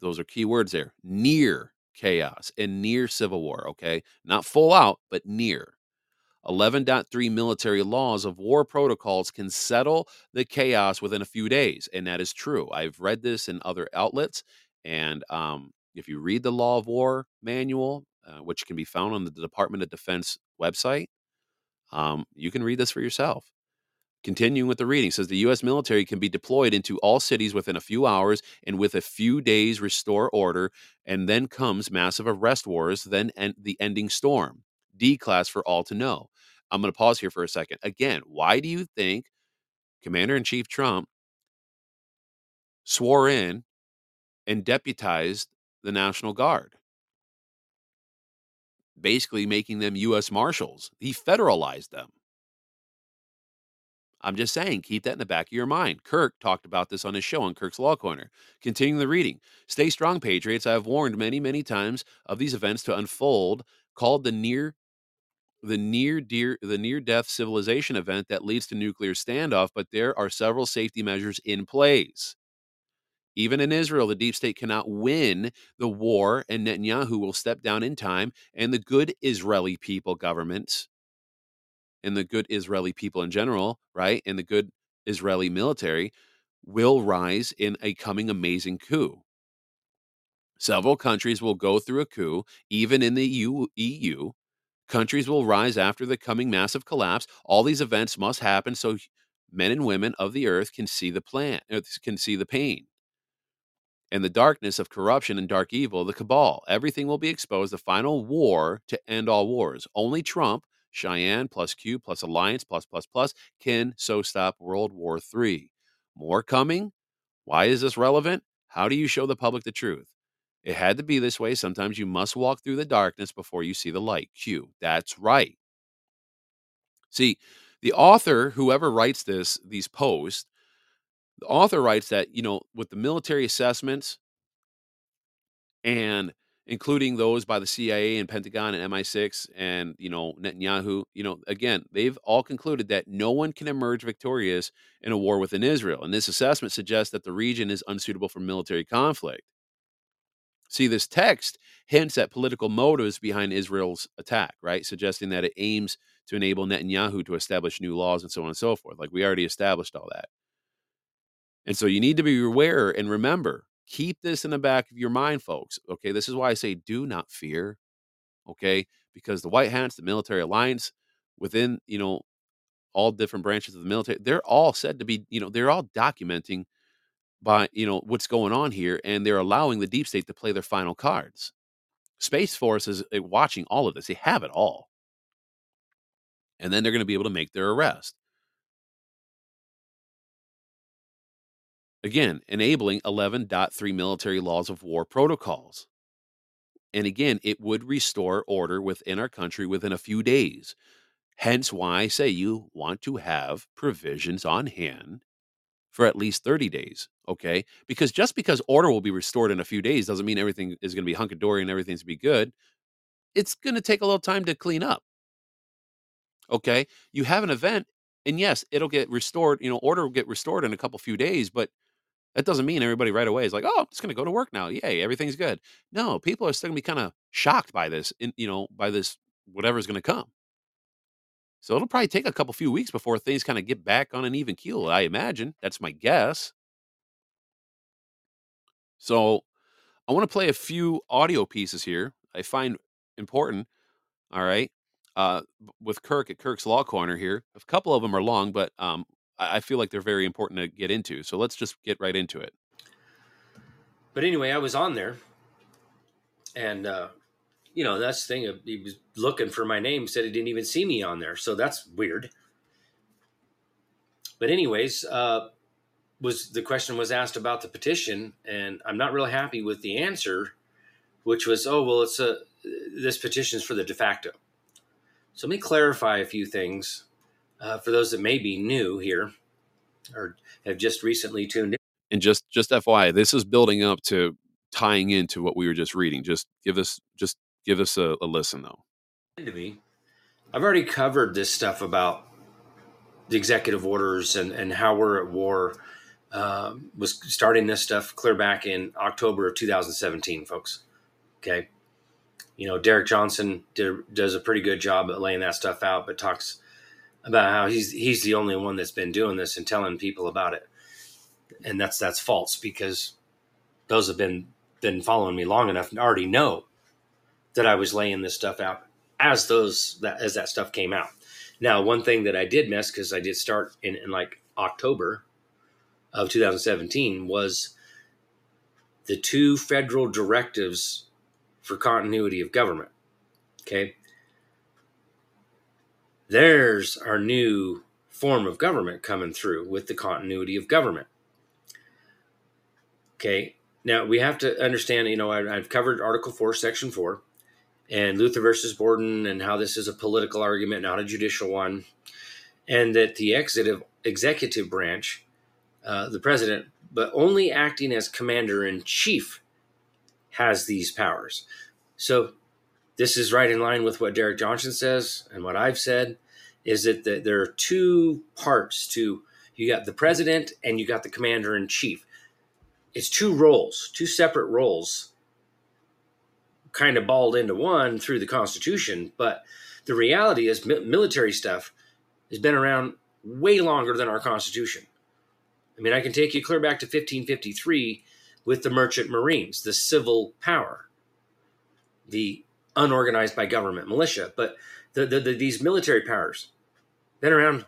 those are key words there near chaos and near civil war, okay? Not full out, but near. 11.3 military laws of war protocols can settle the chaos within a few days. And that is true. I've read this in other outlets. And um, if you read the Law of War manual, uh, which can be found on the Department of Defense website, um, you can read this for yourself. Continuing with the reading says the U.S. military can be deployed into all cities within a few hours and with a few days restore order, and then comes massive arrest wars, then en- the ending storm. D class for all to know. I'm going to pause here for a second. Again, why do you think Commander in Chief Trump swore in and deputized the National Guard? Basically, making them U.S. Marshals. He federalized them. I'm just saying, keep that in the back of your mind. Kirk talked about this on his show on Kirk's Law Corner. Continuing the reading. Stay strong, Patriots. I have warned many, many times of these events to unfold, called the near the near dear the near death civilization event that leads to nuclear standoff, but there are several safety measures in place. Even in Israel, the deep state cannot win the war, and Netanyahu will step down in time, and the good Israeli people government and the good Israeli people in general, right? And the good Israeli military will rise in a coming amazing coup. Several countries will go through a coup, even in the EU. EU. Countries will rise after the coming massive collapse. All these events must happen so men and women of the earth can see the plan, uh, can see the pain and the darkness of corruption and dark evil, the cabal. Everything will be exposed. The final war to end all wars. Only Trump Cheyenne plus Q plus Alliance plus plus plus can so stop World War III. More coming? Why is this relevant? How do you show the public the truth? It had to be this way. Sometimes you must walk through the darkness before you see the light. Q. That's right. See, the author, whoever writes this, these posts, the author writes that, you know, with the military assessments and including those by the CIA and Pentagon and MI6 and you know Netanyahu. You know, again, they've all concluded that no one can emerge victorious in a war within Israel, and this assessment suggests that the region is unsuitable for military conflict. See, this text hints at political motives behind Israel's attack, right? Suggesting that it aims to enable Netanyahu to establish new laws and so on and so forth. Like we already established all that. And so you need to be aware and remember Keep this in the back of your mind, folks. Okay. This is why I say do not fear. Okay. Because the White Hats, the military alliance within, you know, all different branches of the military, they're all said to be, you know, they're all documenting by, you know, what's going on here. And they're allowing the deep state to play their final cards. Space Force is eh, watching all of this. They have it all. And then they're going to be able to make their arrest. Again, enabling 11.3 military laws of war protocols. And again, it would restore order within our country within a few days. Hence why I say you want to have provisions on hand for at least 30 days. Okay. Because just because order will be restored in a few days doesn't mean everything is going to be hunky dory and everything's going to be good. It's going to take a little time to clean up. Okay. You have an event, and yes, it'll get restored. You know, order will get restored in a couple few days, but that doesn't mean everybody right away is like, oh, I'm just going to go to work now. Yay, everything's good. No, people are still going to be kind of shocked by this, in, you know, by this whatever's going to come. So it'll probably take a couple few weeks before things kind of get back on an even keel. I imagine that's my guess. So I want to play a few audio pieces here. I find important. All right, uh, with Kirk at Kirk's Law Corner here. A couple of them are long, but um, I feel like they're very important to get into. So let's just get right into it. But anyway, I was on there, and uh, you know that's the thing. He was looking for my name, said he didn't even see me on there, so that's weird. But anyways, uh, was the question was asked about the petition, and I'm not real happy with the answer, which was, oh well, it's a this petition is for the de facto. So let me clarify a few things uh, for those that may be new here or have just recently tuned in. And just just FYI, this is building up to tying into what we were just reading. Just give us just give us a, a listen though. To me, I've already covered this stuff about the executive orders and and how we're at war. Um, was starting this stuff clear back in October of 2017, folks. Okay, you know Derek Johnson did, does a pretty good job at laying that stuff out, but talks about how he's he's the only one that's been doing this and telling people about it, and that's that's false because those have been been following me long enough and already know that I was laying this stuff out as those that as that stuff came out. Now, one thing that I did miss because I did start in, in like October of 2017 was the two federal directives for continuity of government. Okay. There's our new form of government coming through with the continuity of government. Okay. Now we have to understand, you know, I, have covered Article 4, Section 4, and Luther versus Borden, and how this is a political argument, not a judicial one, and that the executive, executive branch, uh, the president, but only acting as commander in chief, has these powers. So this is right in line with what Derek Johnson says and what I've said is that the, there are two parts to you got the president and you got the commander in chief. It's two roles, two separate roles kind of balled into one through the Constitution. But the reality is, military stuff has been around way longer than our Constitution. I mean, I can take you clear back to 1553 with the merchant marines, the civil power, the unorganized by government militia. But the, the, the, these military powers been around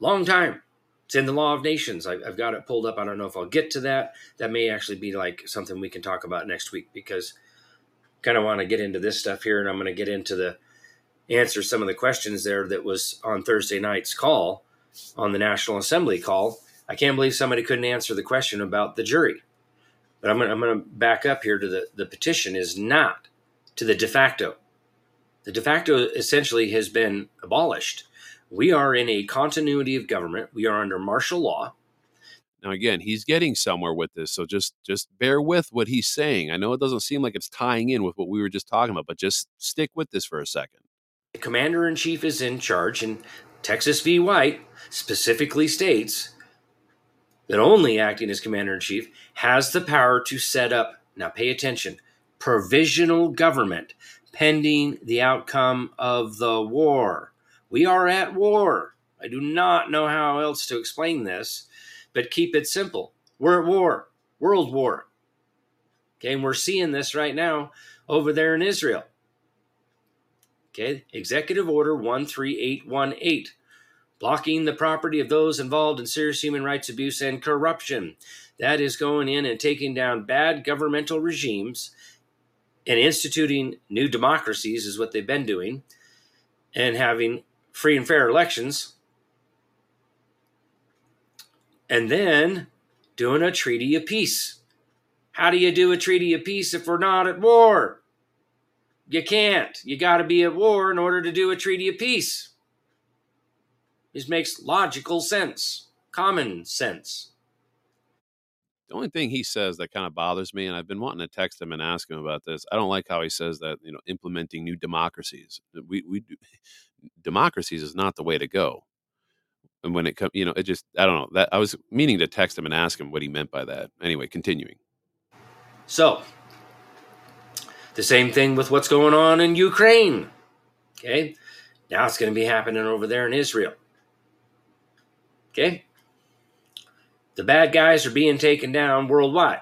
long time. It's in the law of nations. I, I've got it pulled up. I don't know if I'll get to that. That may actually be like something we can talk about next week because kind of want to get into this stuff here, and I'm going to get into the answer some of the questions there that was on Thursday night's call on the National Assembly call. I can't believe somebody couldn't answer the question about the jury. But I'm going, to, back up here to the, the petition is not to the de facto. The de facto essentially has been abolished. We are in a continuity of government. We are under martial law. Now again, he's getting somewhere with this, so just just bear with what he's saying. I know it doesn't seem like it's tying in with what we were just talking about, but just stick with this for a second. The commander in chief is in charge, and Texas v. White specifically states that only acting as commander in chief has the power to set up, now pay attention, provisional government pending the outcome of the war. We are at war. I do not know how else to explain this but keep it simple. We're at war, world war. Okay, and we're seeing this right now over there in Israel. Okay, Executive Order 13818, blocking the property of those involved in serious human rights abuse and corruption. That is going in and taking down bad governmental regimes and instituting new democracies, is what they've been doing, and having free and fair elections and then doing a treaty of peace. How do you do a treaty of peace if we're not at war? You can't. You got to be at war in order to do a treaty of peace. This makes logical sense, common sense. The only thing he says that kind of bothers me, and I've been wanting to text him and ask him about this. I don't like how he says that you know implementing new democracies. We we do, [LAUGHS] democracies is not the way to go and when it comes, you know, it just I don't know that I was meaning to text him and ask him what he meant by that. Anyway, continuing. So the same thing with what's going on in Ukraine. Okay, now it's going to be happening over there in Israel. Okay, the bad guys are being taken down worldwide.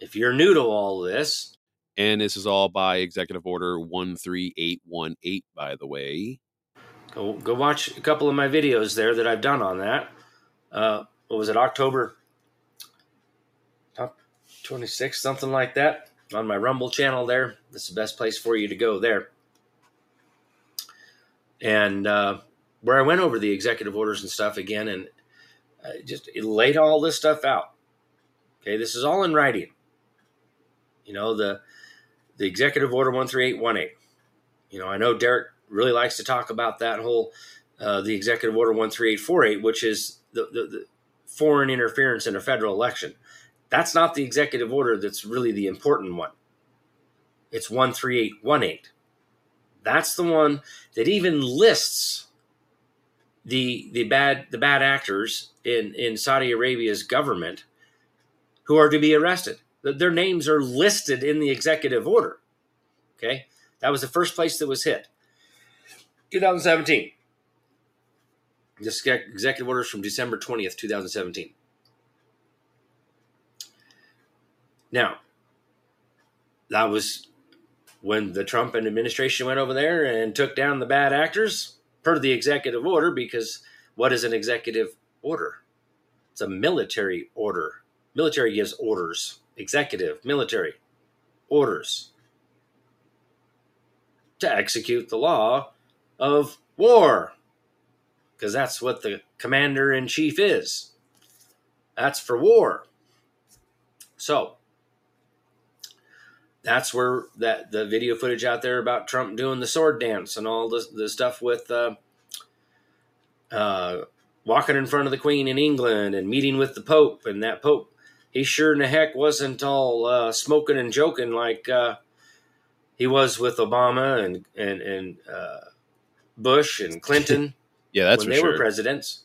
If you're new to all this, and this is all by Executive Order 13818, by the way. Go go watch a couple of my videos there that I've done on that. Uh, what was it, October 26, something like that, on my Rumble channel there. That's the best place for you to go there. And uh, where I went over the executive orders and stuff again and Just laid all this stuff out. Okay, this is all in writing. You know, the the executive order 13818. You know, I know Derek really likes to talk about that whole uh, the executive order 13848 which is the, the, the foreign interference in a federal election. That's not the executive order that's really the important one. It's 13818. That's the one that even lists the the bad the bad actors in in Saudi Arabia's government who are to be arrested. Their names are listed in the executive order. Okay? That was the first place that was hit. 2017. This executive order is from December 20th, 2017. Now, that was when the Trump administration went over there and took down the bad actors per the executive order, because what is an executive order? It's a military order. Military gives orders. Executive, military, orders to execute the law of war because that's what the commander in chief is. That's for war. So that's where that the video footage out there about Trump doing the sword dance and all the, the stuff with uh, uh, walking in front of the Queen in England and meeting with the Pope and that Pope he sure in the heck wasn't all uh, smoking and joking like uh, he was with Obama and and and uh, Bush and Clinton. [LAUGHS] yeah, that's when they sure. were presidents.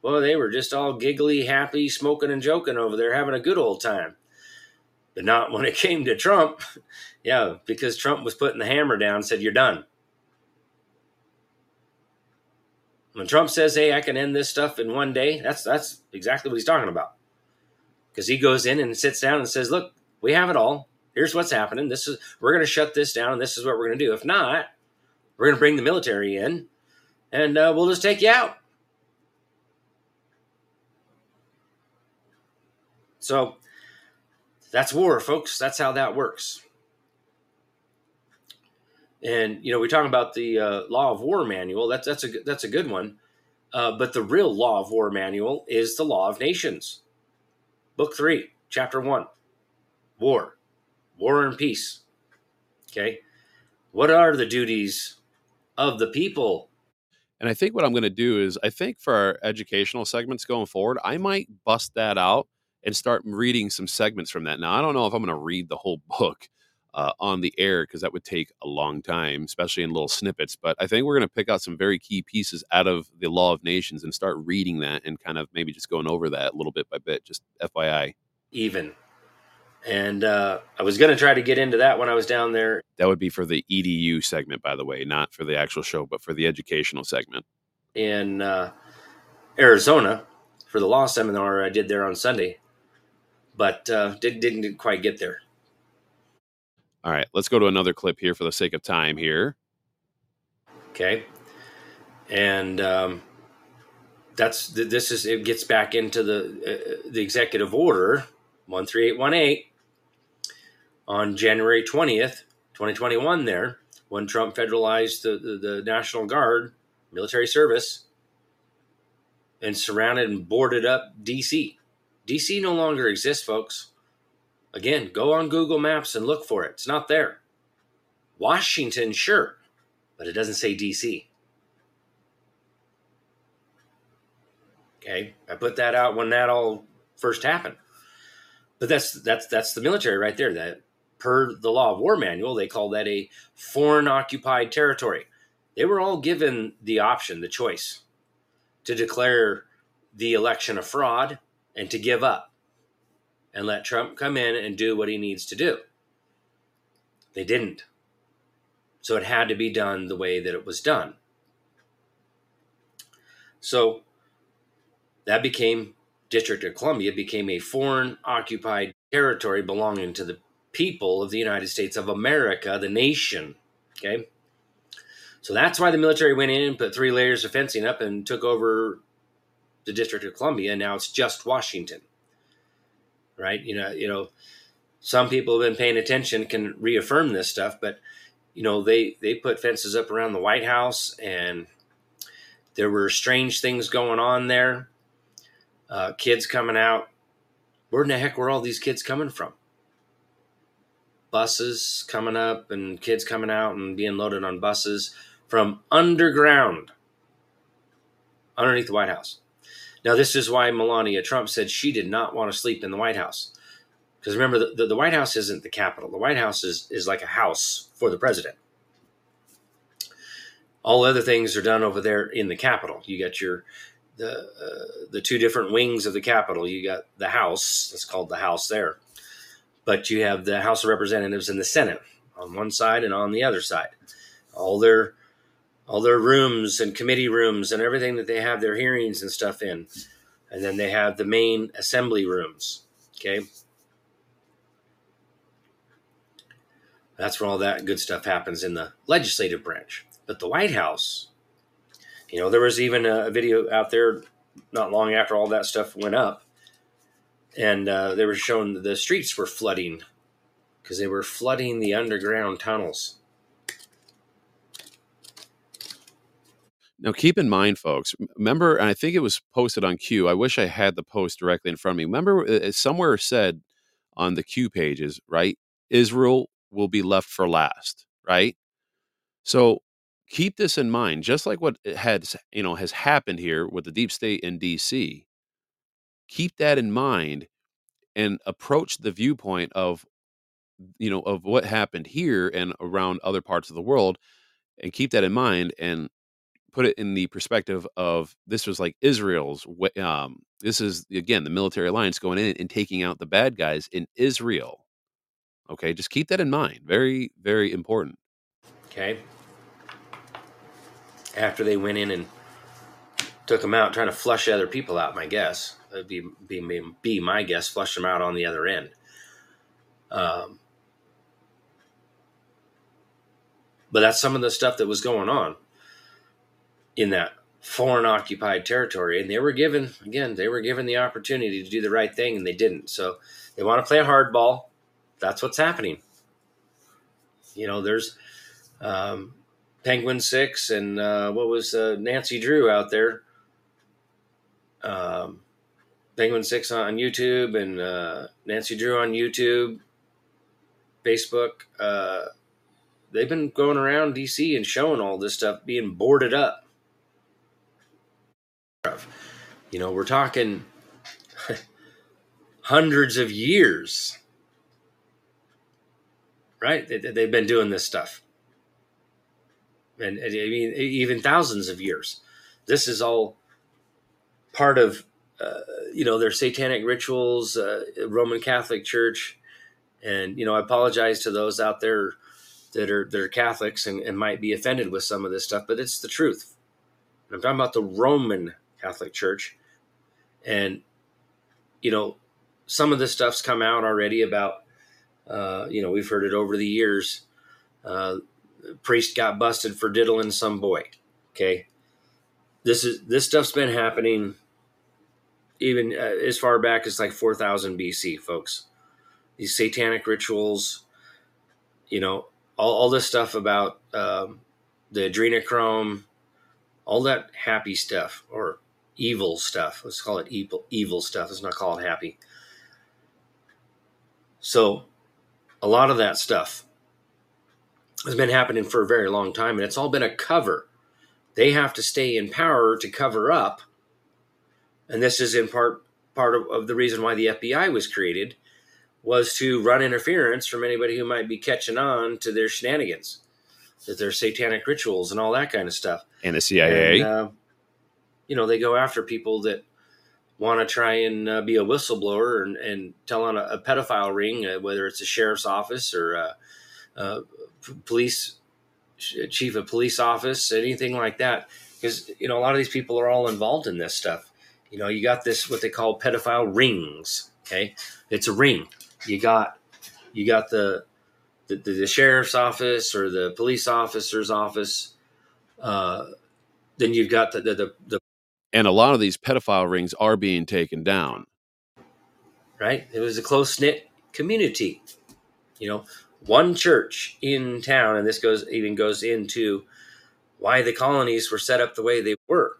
Well, they were just all giggly, happy, smoking and joking over there, having a good old time. But not when it came to Trump. [LAUGHS] yeah, because Trump was putting the hammer down, and said, "You're done." When Trump says, "Hey, I can end this stuff in one day," that's that's exactly what he's talking about. Because he goes in and sits down and says, "Look, we have it all. Here's what's happening. This is we're going to shut this down, and this is what we're going to do. If not, we're going to bring the military in, and uh, we'll just take you out." So that's war, folks. That's how that works. And you know, we're talking about the uh, Law of War manual. That's that's a that's a good one. Uh, but the real Law of War manual is the Law of Nations, Book Three, Chapter One, War, War and Peace. Okay, what are the duties of the people? And I think what I'm going to do is, I think for our educational segments going forward, I might bust that out and start reading some segments from that. Now, I don't know if I'm going to read the whole book uh, on the air because that would take a long time, especially in little snippets. But I think we're going to pick out some very key pieces out of the Law of Nations and start reading that and kind of maybe just going over that a little bit by bit, just FYI. Even. And uh, I was going to try to get into that when I was down there. That would be for the EDU segment, by the way, not for the actual show, but for the educational segment. in uh, Arizona for the law seminar I did there on Sunday, but uh, did, didn't quite get there. All right, let's go to another clip here for the sake of time here. Okay, and um, that's th- this is it gets back into the uh, the executive order one three eight one eight on January twentieth, twenty twenty one. There when Trump federalized the, the the National Guard military service and surrounded and boarded up DC. DC no longer exists, folks. Again, go on Google Maps and look for it. It's not there. Washington, sure, but it doesn't say DC. Okay, I put that out when that all first happened. But that's that's that's the military right there. That per the law of war manual, they call that a foreign occupied territory. They were all given the option, the choice, to declare the election a fraud and to give up and let Trump come in and do what he needs to do. They didn't. So it had to be done the way that it was done. So that became District of Columbia became a foreign occupied territory belonging to the people of the United States of America, the nation. Okay. So that's why the military went in and put three layers of fencing up and took over the District of Columbia. Now it's just Washington. Right? You know, you know, some people have been paying attention can reaffirm this stuff, but you know, they they put fences up around the White House and there were strange things going on there. Uh, kids coming out. Where in the heck were all these kids coming from? Buses coming up and kids coming out and being loaded on buses from underground, underneath the White House. Now, this is why Melania Trump said she did not want to sleep in the White House. Because remember, the, the, the White House isn't the Capitol. The White House is, is like a house for the president. All other things are done over there in the Capitol. You got your the uh, the two different wings of the Capitol. You got the House, that's called the House there, but you have the House of Representatives and the Senate on one side and on the other side. All their all their rooms and committee rooms and everything that they have their hearings and stuff in, and then they have the main assembly rooms. Okay, that's where all that good stuff happens in the legislative branch. But the White House you know, there was even a video out there not long after all that stuff went up, and uh, they were showing the streets were flooding because they were flooding the underground tunnels. Now, keep in mind, folks, remember, and I think it was posted on Q. I wish I had the post directly in front of me. Remember, somewhere said on the Q pages, right? Israel will be left for last, right? So keep this in mind just like what has you know has happened here with the deep state in dc keep that in mind and approach the viewpoint of you know of what happened here and around other parts of the world and keep that in mind and put it in the perspective of this was like israel's um this is again the military alliance going in and taking out the bad guys in israel okay just keep that in mind very very important okay after they went in and took them out, trying to flush other people out. My guess would be be be my guess, flush them out on the other end. Um, but that's some of the stuff that was going on in that foreign occupied territory, and they were given again, they were given the opportunity to do the right thing, and they didn't. So they want to play hardball. That's what's happening. You know, there's um, Penguin Six and uh, what was uh, Nancy Drew out there. Um, Penguin Six on YouTube and uh, Nancy Drew on YouTube, Facebook. Uh, they've been going around DC and showing all this stuff being boarded up. You know, we're talking [LAUGHS] hundreds of years, right? They've been doing this stuff and, and I mean even thousands of years. This is all part of uh, you know their satanic rituals, uh, Roman Catholic Church, and you know I apologize to those out there that are that are Catholics and, and might be offended with some of this stuff, but it's the truth. I'm talking about the Roman Catholic Church, and you know some of the stuff's come out already about uh, you know we've heard it over the years. Uh, priest got busted for diddling some boy. Okay, this is this stuff's been happening even uh, as far back as like 4000 BC, folks. These satanic rituals, you know, all, all this stuff about um, the adrenochrome, all that happy stuff or evil stuff. Let's call it evil, evil stuff. Let's not call it happy. So, a lot of that stuff has been happening for a very long time, and it's all been a cover. They have to stay in power to cover up, and this is in part part of, of the reason why the FBI was created was to run interference from anybody who might be catching on to their shenanigans, that their satanic rituals and all that kind of stuff. And the CIA, and, uh, you know, they go after people that want to try and uh, be a whistleblower and, and tell on a, a pedophile ring, uh, whether it's a sheriff's office or uh, uh, police chief of police office, anything like that. Because you know a lot of these people are all involved in this stuff. You know, you got this what they call pedophile rings. Okay, it's a ring. You got you got the the, the sheriff's office or the police officer's office. Uh, then you've got the the, the and a lot of these pedophile rings are being taken down. Right, it was a close knit community. You know, one church in town, and this goes even goes into why the colonies were set up the way they were.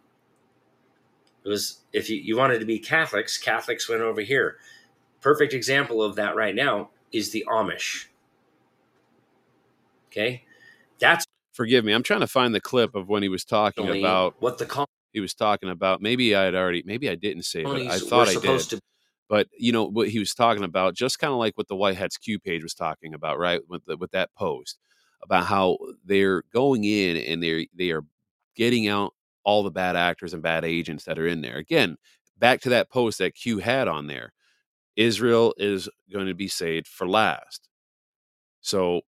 It was if you, you wanted to be Catholics, Catholics went over here. Perfect example of that right now is the Amish. Okay, that's forgive me. I'm trying to find the clip of when he was talking about what the he was talking about maybe I had already maybe I didn't say, but I thought I did. to But you know what he was talking about, just kind of like what the White Hats Q page was talking about, right? With the, with that post about how they're going in and they're they are getting out all the bad actors and bad agents that are in there. Again, back to that post that Q had on there. Israel is going to be saved for last. So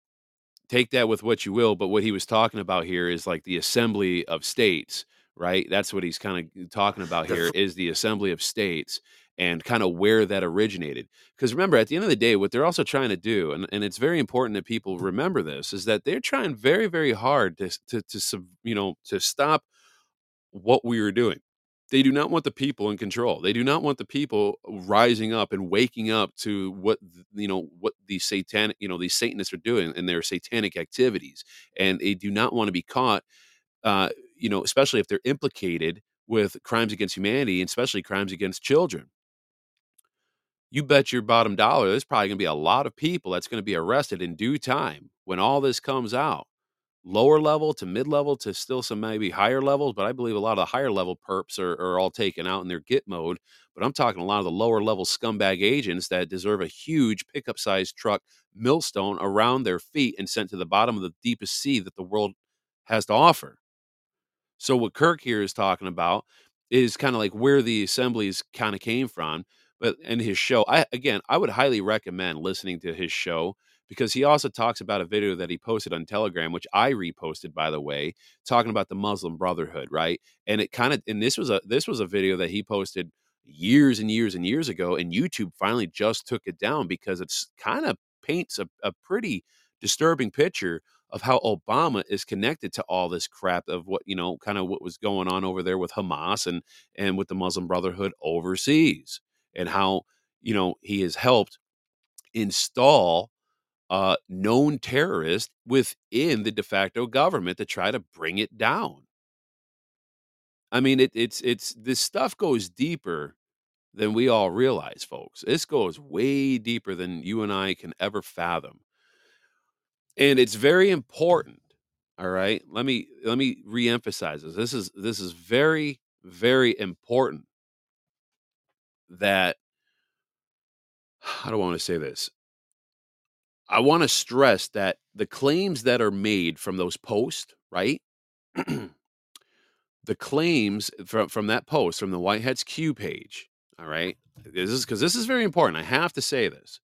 take that with what you will, but what he was talking about here is like the assembly of states, right? That's what he's kind of talking about here is the assembly of states and kind of where that originated. Because remember, at the end of the day, what they're also trying to do, and, and it's very important that people remember this, is that they're trying very, very hard to to to sub- you know to stop what we were doing. They do not want the people in control. They do not want the people rising up and waking up to what you know what these satanic you know these Satanists are doing and their satanic activities, and they do not want to be caught. Uh, you know, especially if they're implicated with crimes against humanity, and especially crimes against children. You bet your bottom dollar, there's probably going to be a lot of people that's going to be arrested in due time when all this comes out lower level to mid level to still some maybe higher levels, but I believe a lot of the higher level perps are, are all taken out in their Gitmo. But I'm talking a lot of the lower level scumbag agents that deserve a huge pickup sized truck millstone around their feet and sent to the bottom of the deepest sea that the world has to offer. So what Kirk here is talking about is kind of like where the assemblies kind of came from. But in his show, I again, I would highly recommend listening to his show because he also talks about a video that he posted on Telegram, which I reposted, by the way, talking about the Muslim Brotherhood, right? And it kind of, and this was a this was a video that he posted years and years and years ago, and YouTube finally just took it down because it's kind of paints a, a pretty disturbing picture of how Obama is connected to all this crap of what you know, kind of what was going on over there with Hamas and and with the Muslim Brotherhood overseas, and how you know he has helped install uh, known terrorists within the de facto government to try to bring it down. I mean, it, it's it's this stuff goes deeper than we all realize, folks. This goes way deeper than you and I can ever fathom, and it's very important. All right, let me let me reemphasize this. This is this is very very important that [SIGHS] I want to say this? I want to stress that the claims that are made from those posts, right? [CLEARS THROAT] the claims from from that post from the White Hats Q page, all right? This is because this is very important. I have to say this.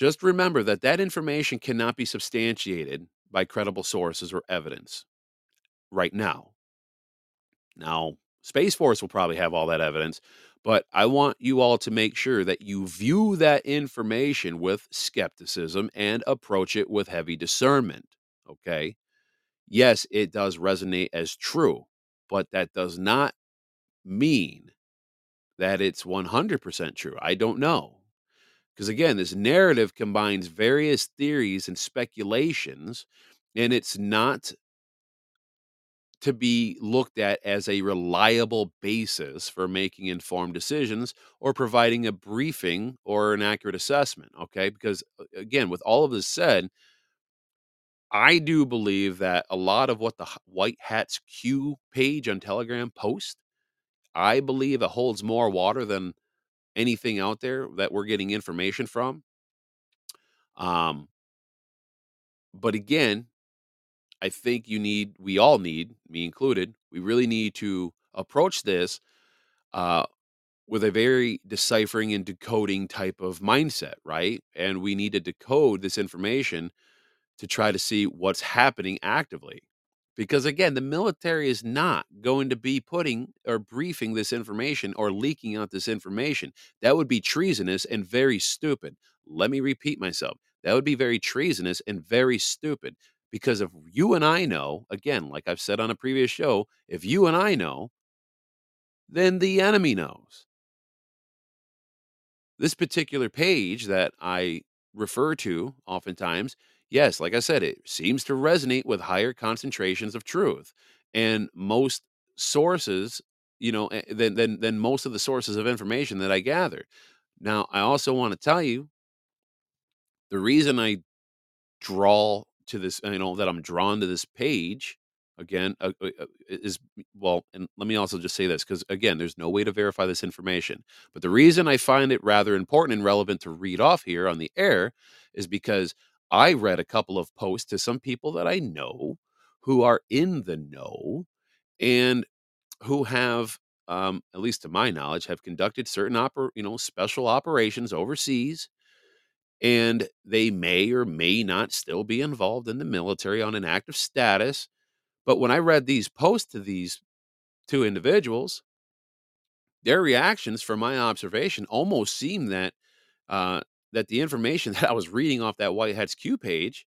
Just remember that that information cannot be substantiated by credible sources or evidence right now. Now, Space Force will probably have all that evidence, but I want you all to make sure that you view that information with skepticism and approach it with heavy discernment. Okay. Yes, it does resonate as true, but that does not mean that it's 100% true. I don't know. Because again, this narrative combines various theories and speculations, and it's not to be looked at as a reliable basis for making informed decisions or providing a briefing or an accurate assessment. Okay. Because uh, again, with all of this said, I do believe that a lot of what the White Hats Q page on Telegram post, I believe it holds more water than anything out there that we're getting information from. Um, but again, I think you need, we all need, me included, we really need to approach this uh, with a very deciphering and decoding type of mindset, right? And we need to decode this information to try to see what's happening actively. Because again, the military is not going to be putting or briefing this information or leaking out this information. That would be treasonous and very stupid. Let me repeat myself. That would be very treasonous and very stupid. Because if you and I know, again, like I've said on a previous show, if you and I know, then the enemy knows. This particular page that I refer to oftentimes, yes, like I said, it seems to resonate with higher concentrations of truth. And most sources, you know, eh, than, than, than most of the sources of information that I gather. Now, I also want to tell you the reason I draw to this, you know, that I'm drawn to this page, again uh, uh, uh, is well and let me also just say this because again there's no way to verify this information but the reason i find it rather important and relevant to read off here on the air is because i read a couple of posts to some people that i know who are in the know and who have um, at least to my knowledge have conducted certain oper- you know special operations overseas and they may or may not still be involved in the military on an active status but when I read these posts to these two individuals, their reactions, from my observation, almost seem that uh, that the information [LAUGHS] that I was reading off that White Hats Q page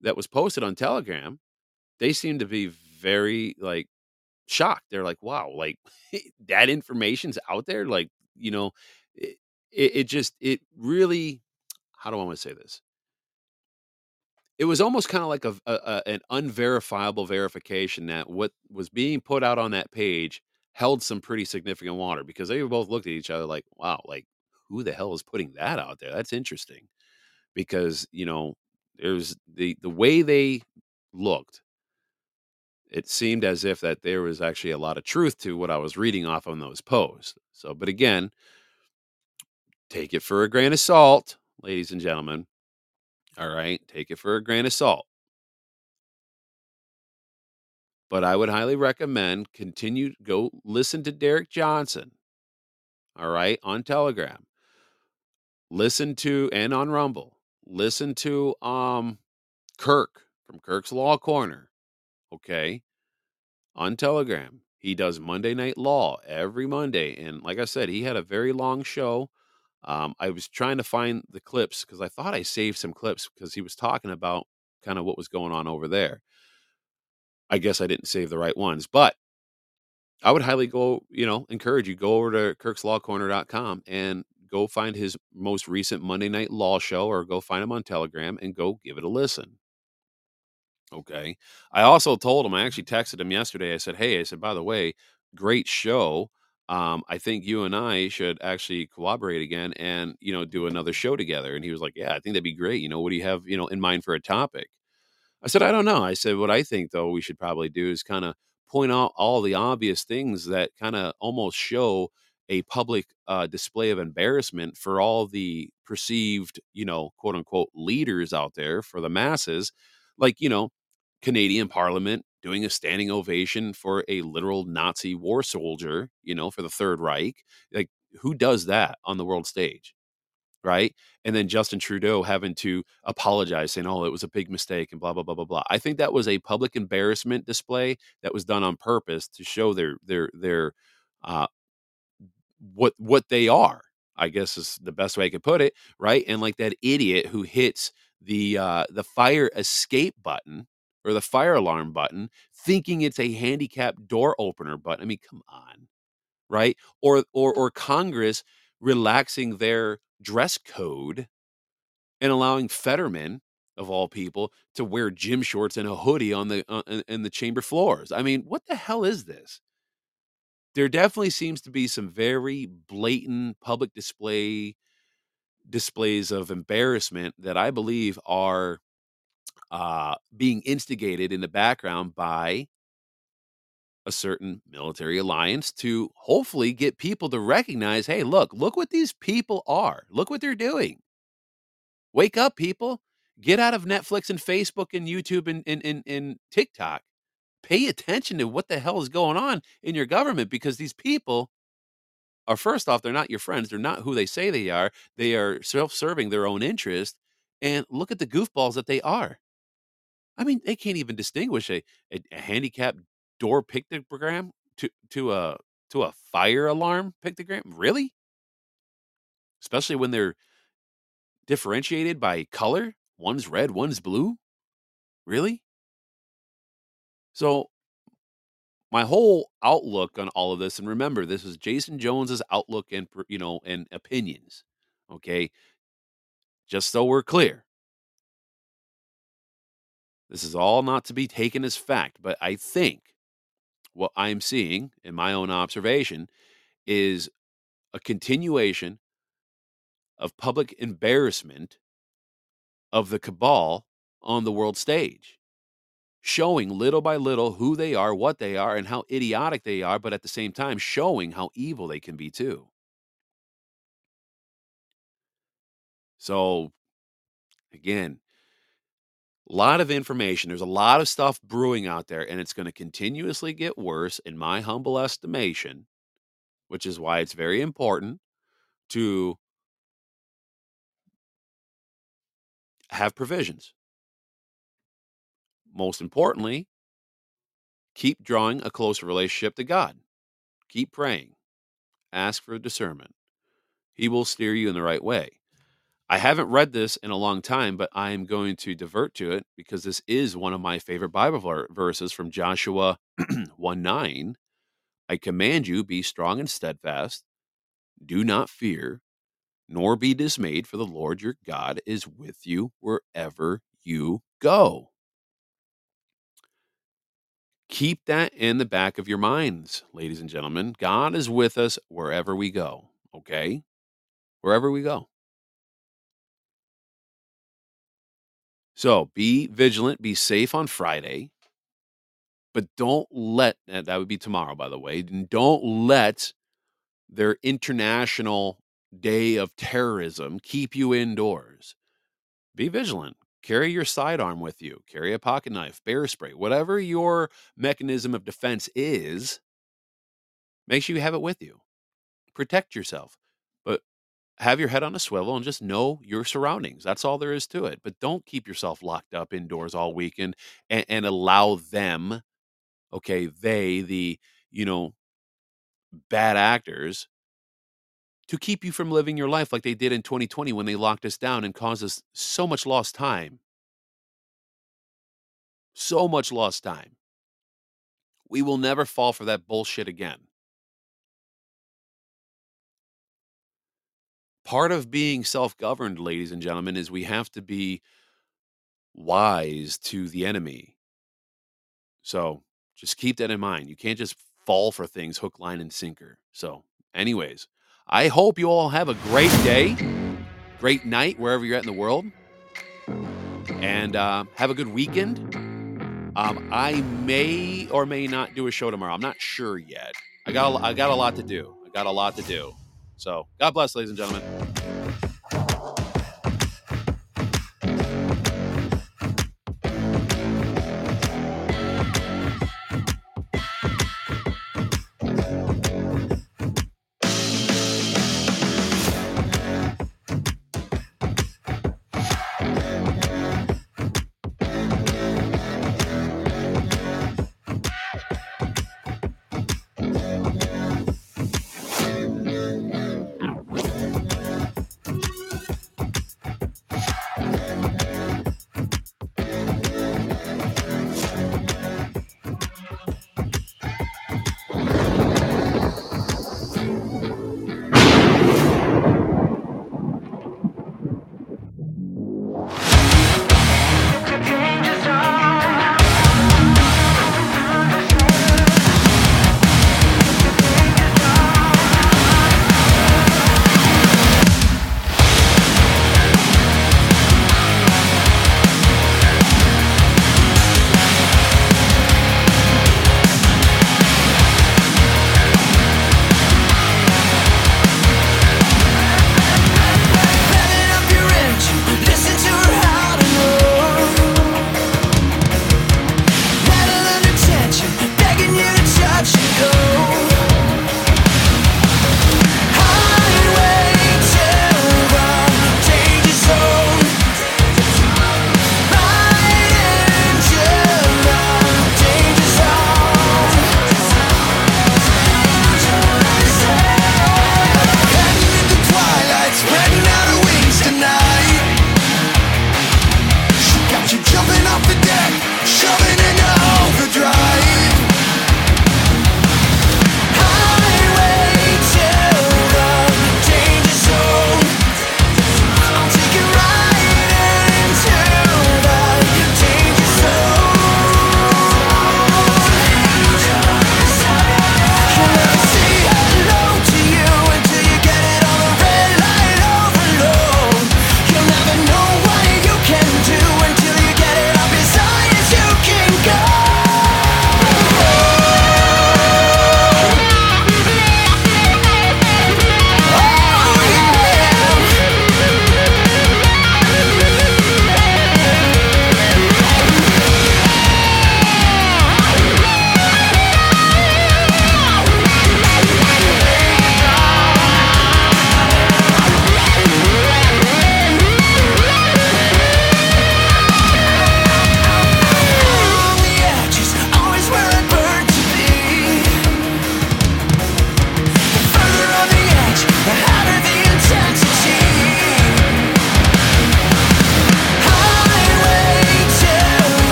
that was posted on Telegram, they seemed to be very like shocked. They're like, "Wow, like [LAUGHS] that information's out there." Like, you know, it, it just it really. How do I want to say this? it was almost kind of like a, a, an unverifiable verification that what was being put out on that page held some pretty significant water because they both looked at each other like wow like who the hell is putting that out there that's interesting because you know there's the the way they looked it seemed as if that there was actually a lot of truth to what i was reading off on those posts so but again take it for a grain of salt ladies and gentlemen all right. Take it for a grain of salt. But I would highly recommend continue go listen to Derek Johnson. All right, on Telegram. Listen to and on Rumble. Listen to um Kirk from Kirk's Law Corner. Okay. On Telegram. He does Monday Night Law every Monday. And like I said, he had a very long show. Um, I was trying to find the clips because I thought I saved some clips because he was talking about kind of what was going on over there. I guess I didn't save the right ones, but I would highly go, you know, encourage you go over to kirkslawcorner.com and go find his most recent Monday Night Law show or go find him on Telegram and go give it a listen. Okay. I also told him, I actually texted him yesterday. I said, Hey, I said, by the way, great show um, I think you and I should actually cooperate again and, you know, do another show together. And he was like, Yeah, I think that'd be great. You know, what do you have, you know, in mind for a topic? I said, I don't know. I said, What I think, though, we should probably do is kind of point out all the obvious things that kind of almost show a public uh, display of embarrassment for all the perceived, you know, quote unquote leaders out there for the masses. Like, you know, Canadian Parliament doing a standing ovation for a literal Nazi war soldier, you know, for the Third Reich. Like, who does that on the world stage? Right. And then Justin Trudeau having to apologize, saying, oh, it was a big mistake and blah, blah, blah, blah, blah. I think that was a public embarrassment display that was done on purpose to show their, their, their, uh, what, what they are, I guess is the best way I could put it. Right. And like that idiot who hits the, uh, the fire escape button or the fire alarm button, thinking it's a handicap door opener button. I mean, come on, right? Or or or Congress relaxing their dress code and allowing Fetterman of all people to wear gym shorts and a hoodie on the uh, in the chamber floors. I mean, what the hell is this? There definitely seems to be some very blatant public display displays of embarrassment that I believe are uh, being instigated in the background by a certain military alliance to hopefully get people to recognize hey, look, look what these people are. Look what they're doing. Wake up, people. Get out of Netflix and Facebook and YouTube and, and, and, and TikTok. Pay attention to what the hell is going on in your government because these people are, first off, they're not your friends. They're not who they say they are. They are self serving their own interest. And look at the goofballs that they are. I mean, they can't even distinguish a, a, a handicap door pictogram to to a to a fire alarm pictogram. Really? Especially when they're differentiated by color. One's red, one's blue. Really? So my whole outlook on all of this, and remember, this is Jason Jones's outlook and you know and opinions. Okay. Just so we're clear. This is all not to be taken as fact, but I think what I'm seeing in my own observation is a continuation of public embarrassment of the cabal on the world stage. Showing little by little who they are, what they are, and how idiotic they are, but at the same time, showing how evil they can be too. So, again, a lot of information. There's a lot of stuff brewing out there, and it's going to continuously get worse, in my humble estimation, which is why it's very important to have provisions. Most importantly, keep drawing a closer relationship to God. Keep praying. Ask for discernment. He will steer you in the right way. I haven't read this in a long time, but I am going to divert to it because this is one of my favorite Bible verses from Joshua [CLEARS THROAT] 1 9. I command you, be strong and steadfast. Do not fear, nor be dismayed, for the Lord your God is with you wherever you go. Keep that in the back of your minds, ladies and gentlemen. God is with us wherever we go, okay? Wherever we go. So be vigilant, be safe on Friday, but don't let eh, that would be tomorrow, by the way. Don't let their international day of terrorism keep you indoors. Be vigilant. Carry your sidearm with you. Carry a pocket knife, bear spray, whatever your mechanism of defense is. Make sure you have it with you. Protect yourself, but have your head on a swivel and just know your surroundings. That's all there is to it. But don't keep yourself locked up indoors all weekend and, and allow them, okay, they, the, you know, bad actors, to keep you from living your life like they did in 2020 when they locked us down and caused us so much lost time. So much lost time. We will never fall for that bullshit again. Part of being self governed, ladies and gentlemen, is we have to be wise to the enemy. So just keep that in mind. You can't just fall for things hook, line, and sinker. So, anyways, I hope you all have a great day, great night, wherever you're at in the world, and uh, have a good weekend. Um, I may or may not do a show tomorrow. I'm not sure yet. I got a, I got a lot to do. I got a lot to do. So, God bless, ladies and gentlemen.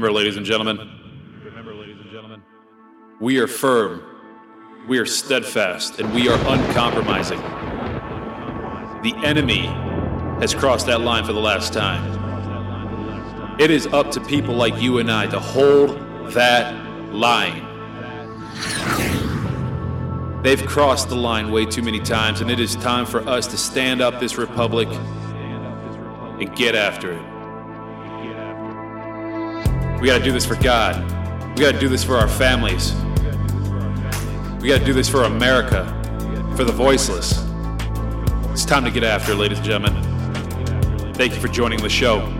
Remember, ladies and gentlemen, we are firm, we are steadfast, and we are uncompromising. The enemy has crossed that line for the last time. It is up to people like you and I to hold that line. They've crossed the line way too many times, and it is time for us to stand up this republic and get after it. We got to do this for God. We got to do this for our families. We got to do this for America, for the voiceless. It's time to get after ladies and gentlemen. Thank you for joining the show.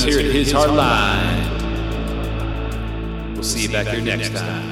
Us here at His Hard Line. We'll see you back here next time.